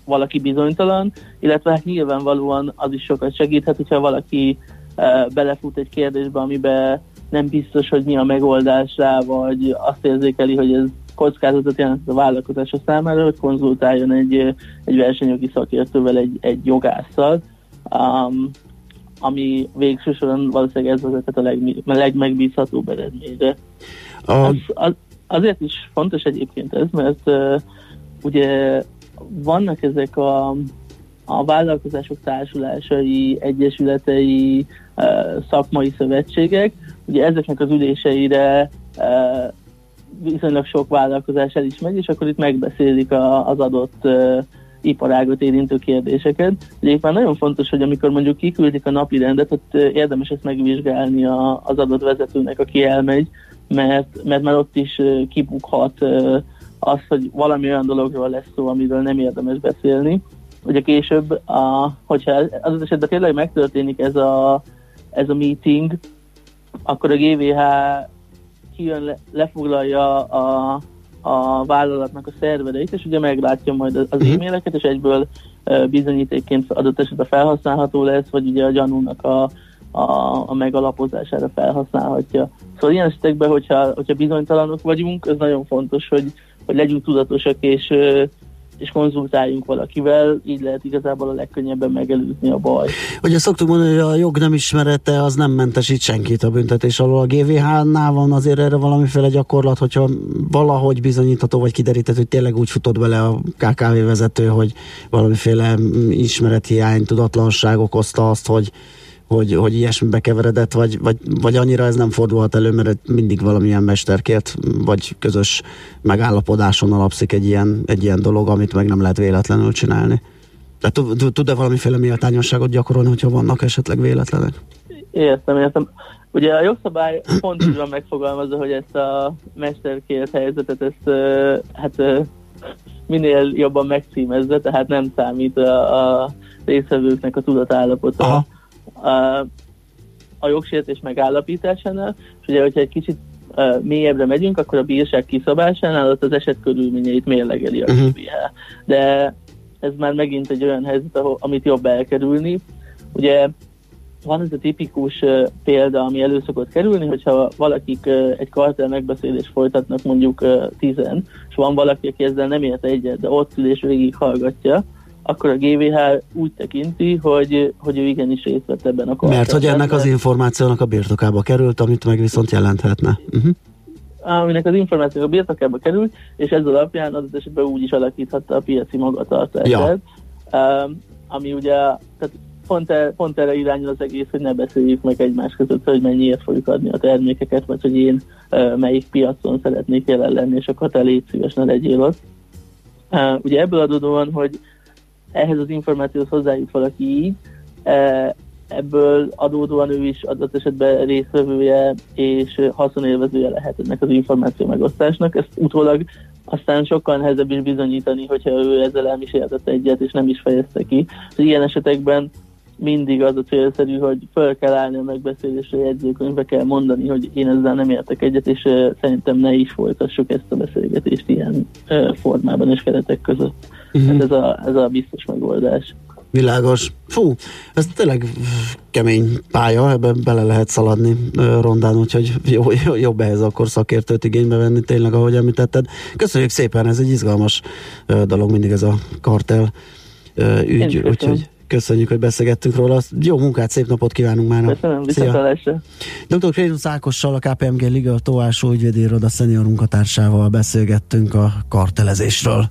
valaki bizonytalan, illetve hát nyilvánvalóan az is sokat segíthet, hogyha valaki uh, belefut egy kérdésbe, amiben nem biztos, hogy mi a megoldás rá, vagy azt érzékeli, hogy ez kockázatot jelent a vállalkozása számára, hogy konzultáljon egy, egy versenyjogi szakértővel, egy, egy jogásszal, um, ami végső soron valószínűleg ez vezetett a, leg, a legmegbízhatóbb eredményre. A... Az, az, azért is fontos egyébként ez, mert uh, ugye vannak ezek a, a vállalkozások társulásai, egyesületei, szakmai szövetségek, ugye ezeknek az üléseire viszonylag sok vállalkozás el is megy, és akkor itt megbeszélik a, az adott iparágot érintő kérdéseket. Ugye már nagyon fontos, hogy amikor mondjuk kiküldik a napi rendet, ott érdemes ezt megvizsgálni a, az adott vezetőnek, aki elmegy, mert, mert már ott is kibukhat az, hogy valami olyan dologról lesz szó, amiről nem érdemes beszélni. Ugye később, a, hogyha az, az esetben tényleg megtörténik ez a, ez a meeting, akkor a GVH kijön, le, lefoglalja a, a vállalatnak a szervereit, és ugye meglátja majd az mhm. e-maileket, és egyből bizonyítékként adott esetben felhasználható lesz, vagy ugye a gyanúnak a, a, a megalapozására felhasználhatja. Szóval ilyen esetekben, hogyha, hogyha bizonytalanok vagyunk, ez nagyon fontos, hogy, hogy legyünk tudatosak, és, és konzultáljunk valakivel, így lehet igazából a legkönnyebben megelőzni a baj. Ugye szoktuk mondani, hogy a jog nem ismerete az nem mentesít senkit a büntetés alól. A GVH-nál van azért erre valamiféle gyakorlat, hogyha valahogy bizonyítható vagy kiderített, hogy tényleg úgy futott bele a KKV vezető, hogy valamiféle ismerethiány, tudatlanság okozta azt, hogy hogy, hogy ilyesmibe keveredett, vagy, vagy, vagy annyira ez nem fordulhat elő, mert mindig valamilyen mesterkért, vagy közös megállapodáson alapszik egy ilyen, egy ilyen dolog, amit meg nem lehet véletlenül csinálni. Tehát tud-e valamiféle méltányosságot gyakorolni, hogyha vannak esetleg véletlenek? Értem, értem. Ugye a jogszabály pont úgy van megfogalmazva, hogy ezt a mesterkért helyzetet, ezt hát minél jobban megcímezze, tehát nem számít a, a részvevőknek a tudatállapota. Aha a, a jogsértés megállapításánál, és ugye, hogyha egy kicsit uh, mélyebbre megyünk, akkor a bírság kiszabásánál ott az eset körülményeit mérlegeli a uh-huh. De ez már megint egy olyan helyzet, ahol, amit jobb elkerülni. Ugye van ez a tipikus uh, példa, ami elő szokott kerülni, hogyha valakik uh, egy kartel megbeszélést folytatnak mondjuk uh, tizen, és van valaki, aki ezzel nem ért egyet, de ott ül és végig hallgatja, akkor a GVH úgy tekinti, hogy, hogy ő igenis részt vett ebben a. Mert hogy ennek az információnak a birtokába került, amit meg viszont jelenthetne. Uh-huh. Aminek az információ a birtokába került, és ez alapján az esetben úgy is alakíthatta a piaci magatartását. Ja. Um, ami ugye, tehát pont, er, pont erre irányul az egész, hogy ne beszéljük meg egymás között, hogy mennyiért fogjuk adni a termékeket, vagy hogy én uh, melyik piacon szeretnék jelen lenni, és akkor te légy szíves, ne legyél ott. Uh, ugye ebből adódóan, hogy ehhez az információhoz hozzájut valaki így, e, ebből adódóan ő is adott esetben részvevője és haszonélvezője lehet ennek az információ megosztásnak. Ezt utólag aztán sokkal nehezebb is bizonyítani, hogyha ő ezzel el is értett egyet, és nem is fejezte ki. Ilyen esetekben mindig az a célszerű, hogy fel kell állni a megbeszélésre, jegyzőkönyvbe kell mondani, hogy én ezzel nem értek egyet, és uh, szerintem ne is folytassuk ezt a beszélgetést ilyen uh, formában és keretek között. Uh-huh. Hát ez a, ez a biztos megoldás. Világos. Fú, ez tényleg kemény pálya, ebben bele lehet szaladni rondán, úgyhogy jó, jó, jobb ehhez akkor szakértőt igénybe venni, tényleg, ahogy említetted. Köszönjük szépen, ez egy izgalmas dolog mindig ez a kartel ügy, úgyhogy köszönjük, hogy beszélgettünk róla. Jó munkát, szép napot kívánunk már. Köszönöm, viszontlátásra. Dr. Krénusz Ákossal, a KPMG Liga Tóásó ügyvédi iroda szenior munkatársával beszélgettünk a kartelezésről.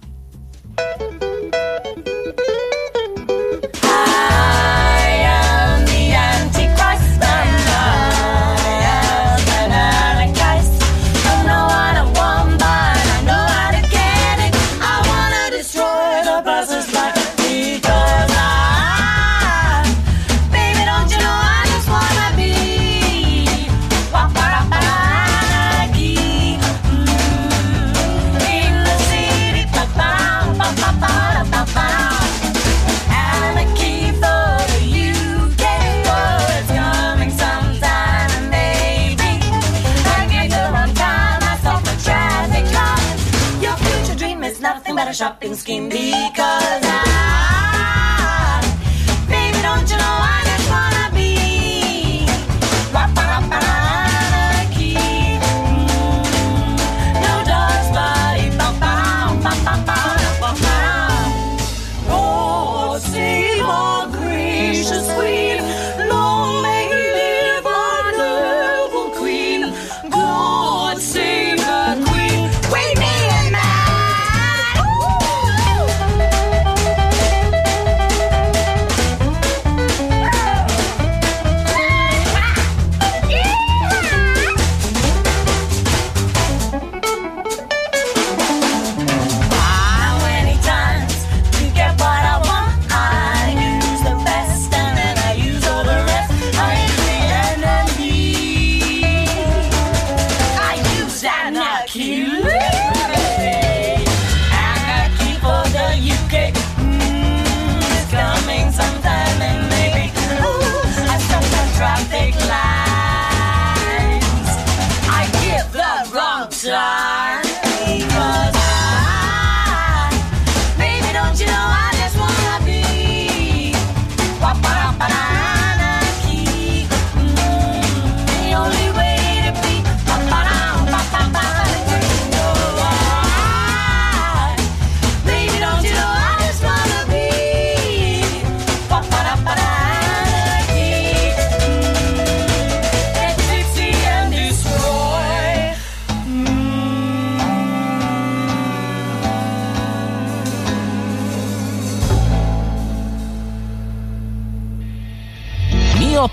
asking me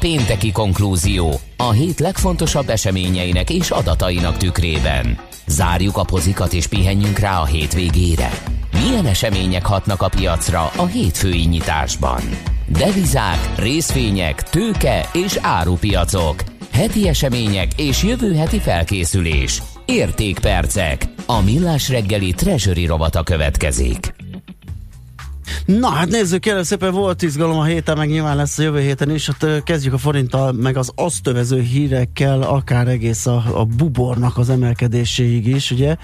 pénteki konklúzió? A hét legfontosabb eseményeinek és adatainak tükrében. Zárjuk a pozikat és pihenjünk rá a hétvégére. Milyen események hatnak a piacra a hétfői nyitásban? Devizák, részvények, tőke és árupiacok. Heti események és jövő heti felkészülés. Értékpercek. A millás reggeli treasury rovata következik. Na hát nézzük, el, szépen volt izgalom a héten, meg nyilván lesz a jövő héten is. Hát kezdjük a forinttal, meg az azt övező hírekkel, akár egész a, a bubornak az emelkedéséig is, ugye.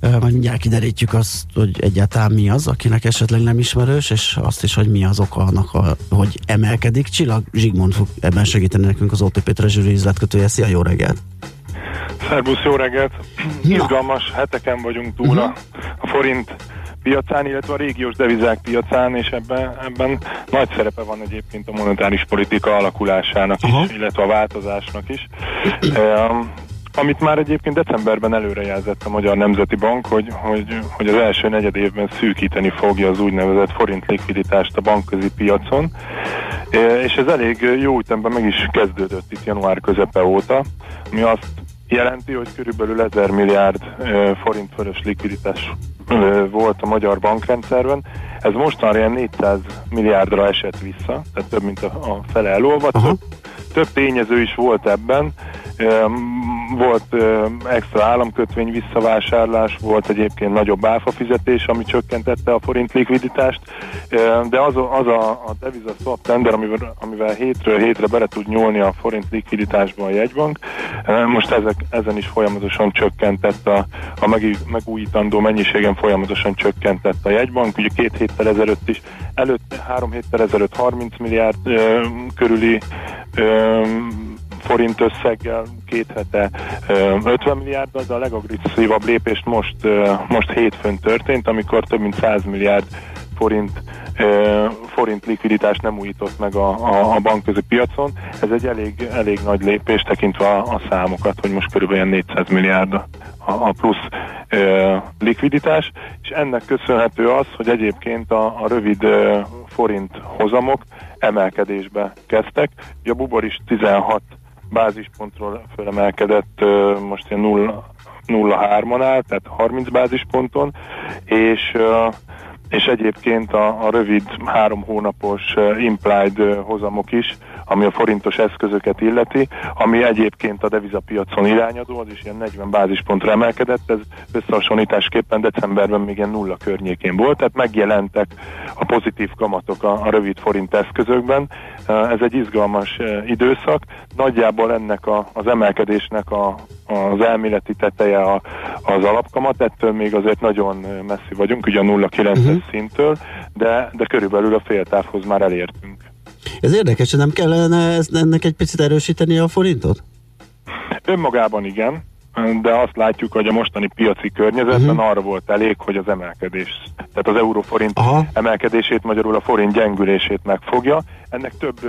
Majd mindjárt kiderítjük azt, hogy egyáltalán mi az, akinek esetleg nem ismerős, és azt is, hogy mi az oka annak, a, hogy emelkedik. Csillag Zsigmond fog ebben segíteni nekünk az OTP Treasury üzletkötője. Szia, jó reggelt! Szerbusz, jó reggelt! Izgalmas heteken vagyunk túl a, a forint piacán, illetve a régiós devizák piacán, és ebben, ebben nagy szerepe van egyébként a monetáris politika alakulásának is, illetve a változásnak is. Um, amit már egyébként decemberben előrejelzett a Magyar Nemzeti Bank, hogy, hogy, hogy az első negyed évben szűkíteni fogja az úgynevezett forint likviditást a bankközi piacon, E, és ez elég jó ütemben meg is kezdődött itt január közepe óta, ami azt jelenti, hogy körülbelül 1000 milliárd forint fölös likviditás volt a magyar bankrendszerben. Ez mostanra ilyen 400 milliárdra esett vissza, tehát több mint a, a fele elolvadt. Több, több tényező is volt ebben. Volt extra államkötvény visszavásárlás, volt egyébként nagyobb áfa fizetés, ami csökkentette a forint likviditást, de az a, az a, a deviza swap tender, amivel, amivel hétről hétre bele tud nyúlni a forint likviditásba a jegybank, most ezek, ezen is folyamatosan csökkentett a, a megí- megújítandó mennyiségen folyamatosan csökkentett a jegybank, ugye két héttel ezelőtt is, előtt, három héttel ezelőtt 30 milliárd öm, körüli öm, forint összeggel, két hete ö, 50 milliárddal, de a legagresszívabb lépést most, most hétfőn történt, amikor több mint 100 milliárd forint forint likviditás nem újított meg a, a, a bankközi piacon. Ez egy elég, elég nagy lépés tekintve a, a számokat, hogy most körülbelül 400 milliárd a, a plusz ö, likviditás, és ennek köszönhető az, hogy egyébként a, a rövid ö, forint hozamok emelkedésbe kezdtek. A bubor is 16 bázispontról fölemelkedett most ilyen 0 0,3-on áll, tehát 30 bázisponton, és és egyébként a, a rövid három hónapos implied hozamok is, ami a forintos eszközöket illeti, ami egyébként a devizapiacon irányadó, az is ilyen 40 bázispontra emelkedett, ez összehasonlításképpen decemberben még ilyen nulla környékén volt, tehát megjelentek a pozitív kamatok a, a rövid forint eszközökben. Ez egy izgalmas időszak, nagyjából ennek a, az emelkedésnek a, az elméleti teteje a, az alapkamat, ettől még azért nagyon messzi vagyunk, ugye a 0,9-es uh-huh. szinttől, de, de körülbelül a féltávhoz már elértünk. Ez érdekes, nem kellene ennek egy picit erősíteni a forintot? Önmagában igen, de azt látjuk, hogy a mostani piaci környezetben uh-huh. arra volt elég, hogy az emelkedés, tehát az euróforint Aha. emelkedését, magyarul a forint gyengülését megfogja. Ennek több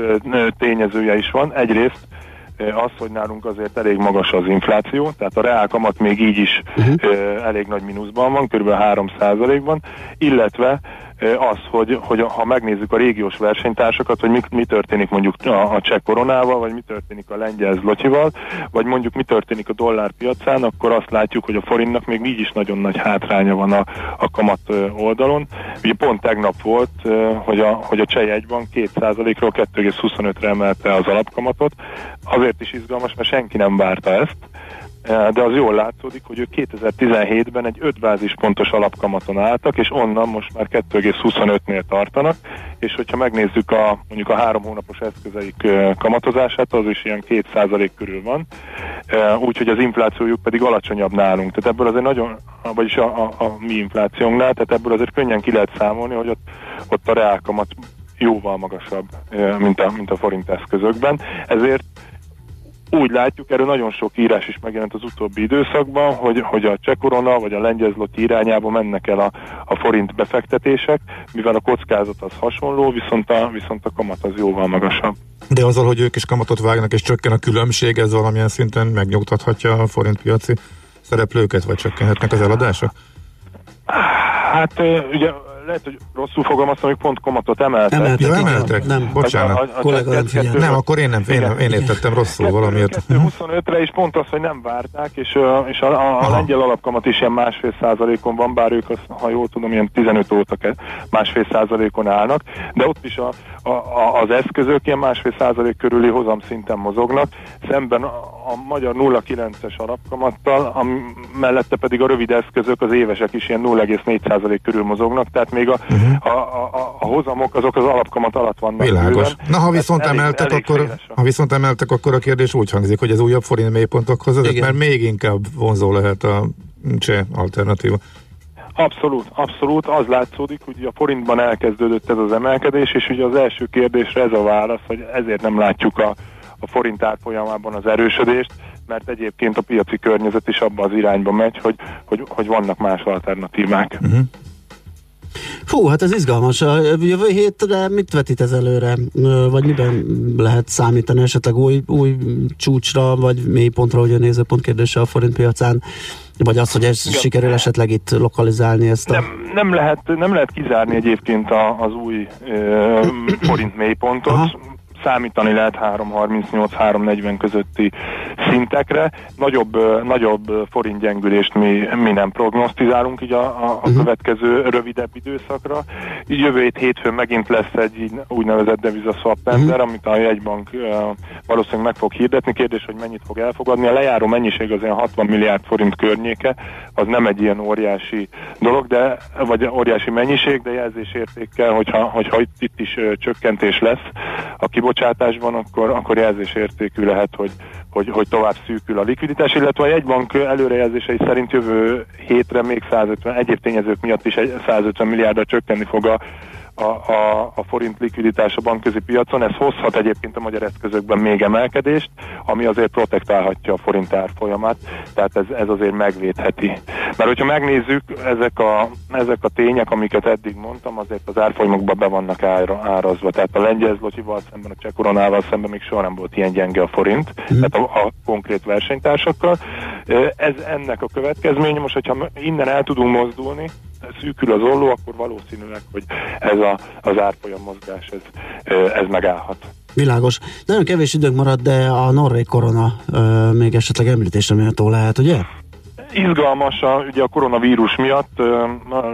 tényezője is van. Egyrészt az, hogy nálunk azért elég magas az infláció, tehát a reál kamat még így is uh-huh. elég nagy mínuszban van, kb. 3%-ban, illetve az, hogy, hogy ha megnézzük a régiós versenytársakat, hogy mi, mi történik mondjuk a, a cseh koronával, vagy mi történik a lengyel zlotyival, vagy mondjuk mi történik a dollár piacán, akkor azt látjuk, hogy a forintnak még így is nagyon nagy hátránya van a, a kamat oldalon. Ugye pont tegnap volt, hogy a, hogy a cseh jegybank 2%-ról 2,25-re emelte az alapkamatot. Azért is izgalmas, mert senki nem várta ezt, de az jól látszódik, hogy ők 2017-ben egy 5 bázispontos alapkamaton álltak, és onnan most már 2,25-nél tartanak, és hogyha megnézzük a mondjuk a három hónapos eszközeik ö, kamatozását, az is ilyen 2% körül van, Ö, úgyhogy az inflációjuk pedig alacsonyabb nálunk. Tehát ebből azért nagyon, vagyis a, a, a mi inflációnknál, tehát ebből azért könnyen ki lehet számolni, hogy ott, ott a reálkamat jóval magasabb, mint a, mint a forint eszközökben. Ezért úgy látjuk, erről nagyon sok írás is megjelent az utóbbi időszakban, hogy, hogy a cseh korona vagy a lengyel zloty irányába mennek el a, a forint befektetések, mivel a kockázat az hasonló, viszont a, viszont a kamat az jóval magasabb. De azzal, hogy ők is kamatot vágnak és csökken a különbség, ez valamilyen szinten megnyugtathatja a forintpiaci szereplőket, vagy csökkenhetnek az eladások? Hát ugye lehet, hogy rosszul fogalmaztam, hogy pont kamatot emeltek. Emeltek, ja, emeltek. Nem, bocsánat. A, a, a, Kollega nem figyel. Nem, akkor én nem, én, én értettem rosszul valamiért. 25-re is pont az, hogy nem várták, és, és a, a, a lengyel alapkamat is ilyen másfél százalékon van, bár ők, az, ha jól tudom, ilyen 15 óta másfél százalékon állnak, de ott is a, a, a, az eszközök ilyen másfél százalék körüli hozam szinten mozognak, szemben a, a magyar 0,9-es alapkamattal, a, mellette pedig a rövid eszközök, az évesek is ilyen 0,4% körül mozognak, tehát még a, uh-huh. a, a, a hozamok azok az alapkamat alatt vannak. Világos. Bőven. Na, ha viszont, elég, emeltek, elég akkor, ha viszont emeltek, akkor a kérdés úgy hangzik, hogy az újabb forint mélypontokhoz vezet, mert még inkább vonzó lehet a cseh alternatíva. Abszolút, abszolút. Az látszódik, hogy a forintban elkezdődött ez az emelkedés, és ugye az első kérdésre ez a válasz, hogy ezért nem látjuk a, a forint árfolyamában az erősödést, mert egyébként a piaci környezet is abba az irányba megy, hogy, hogy, hogy vannak más alternatívák. Uh-huh. Fú, hát ez izgalmas. A jövő hétre mit vetít ez előre? Vagy miben lehet számítani esetleg új, új csúcsra, vagy mélypontra, hogy a nézőpont kérdése a forint piacán? Vagy az, hogy ez Igen. sikerül esetleg itt lokalizálni ezt a... Nem, nem, lehet, nem lehet kizárni egyébként a, az új ö, forint mélypontot. Aha számítani lehet 3.38-3.40 közötti szintekre. Nagyobb, nagyobb forint gyengülést mi, mi nem prognosztizálunk így a, a, uh-huh. következő rövidebb időszakra. Így jövő hét hétfőn megint lesz egy úgynevezett devizaszwap tender, uh-huh. amit a jegybank uh, valószínűleg meg fog hirdetni. Kérdés, hogy mennyit fog elfogadni. A lejáró mennyiség az ilyen 60 milliárd forint környéke, az nem egy ilyen óriási dolog, de vagy óriási mennyiség, de jelzésértékkel, hogyha, hogyha itt, itt is uh, csökkentés lesz a kibocsátásban, akkor, akkor jelzésértékű lehet, hogy, hogy, hogy tovább szűkül a likviditás, illetve a jegybank előrejelzései szerint jövő hétre még 150, egyéb tényezők miatt is 150 milliárdra csökkenni fog a, a, a, a forint likviditás a bankközi piacon. Ez hozhat egyébként a magyar eszközökben még emelkedést, ami azért protektálhatja a forint árfolyamát, tehát ez, ez azért megvédheti. Mert hogyha megnézzük, ezek a, ezek a tények, amiket eddig mondtam, azért az árfolyamokban be vannak ára, árazva. Tehát a lengyel zlotyival szemben, a cseh koronával szemben még soha nem volt ilyen gyenge a forint, mm. tehát a, a konkrét versenytársakkal. Ez ennek a következménye. Most, hogyha innen el tudunk mozdulni, szűkül az olló, akkor valószínűleg, hogy ez a, az árfolyam mozgás, ez, ez megállhat. Világos. Nagyon kevés időnk maradt, de a norvég korona ö, még esetleg említésre méltó lehet, ugye? Izgalmas, a, ugye a koronavírus miatt ö,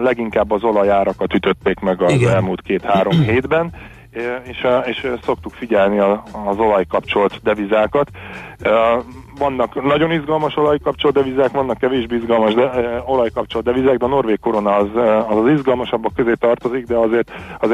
leginkább az olajárakat ütötték meg az Igen. elmúlt két-három hétben, és, és szoktuk figyelni az olajkapcsolt devizákat vannak nagyon izgalmas olajkapcsolt devizák, vannak kevésbé izgalmas de, e, olajkapcsolt devizák, de a norvég korona az, az az izgalmasabbak közé tartozik, de azért, azért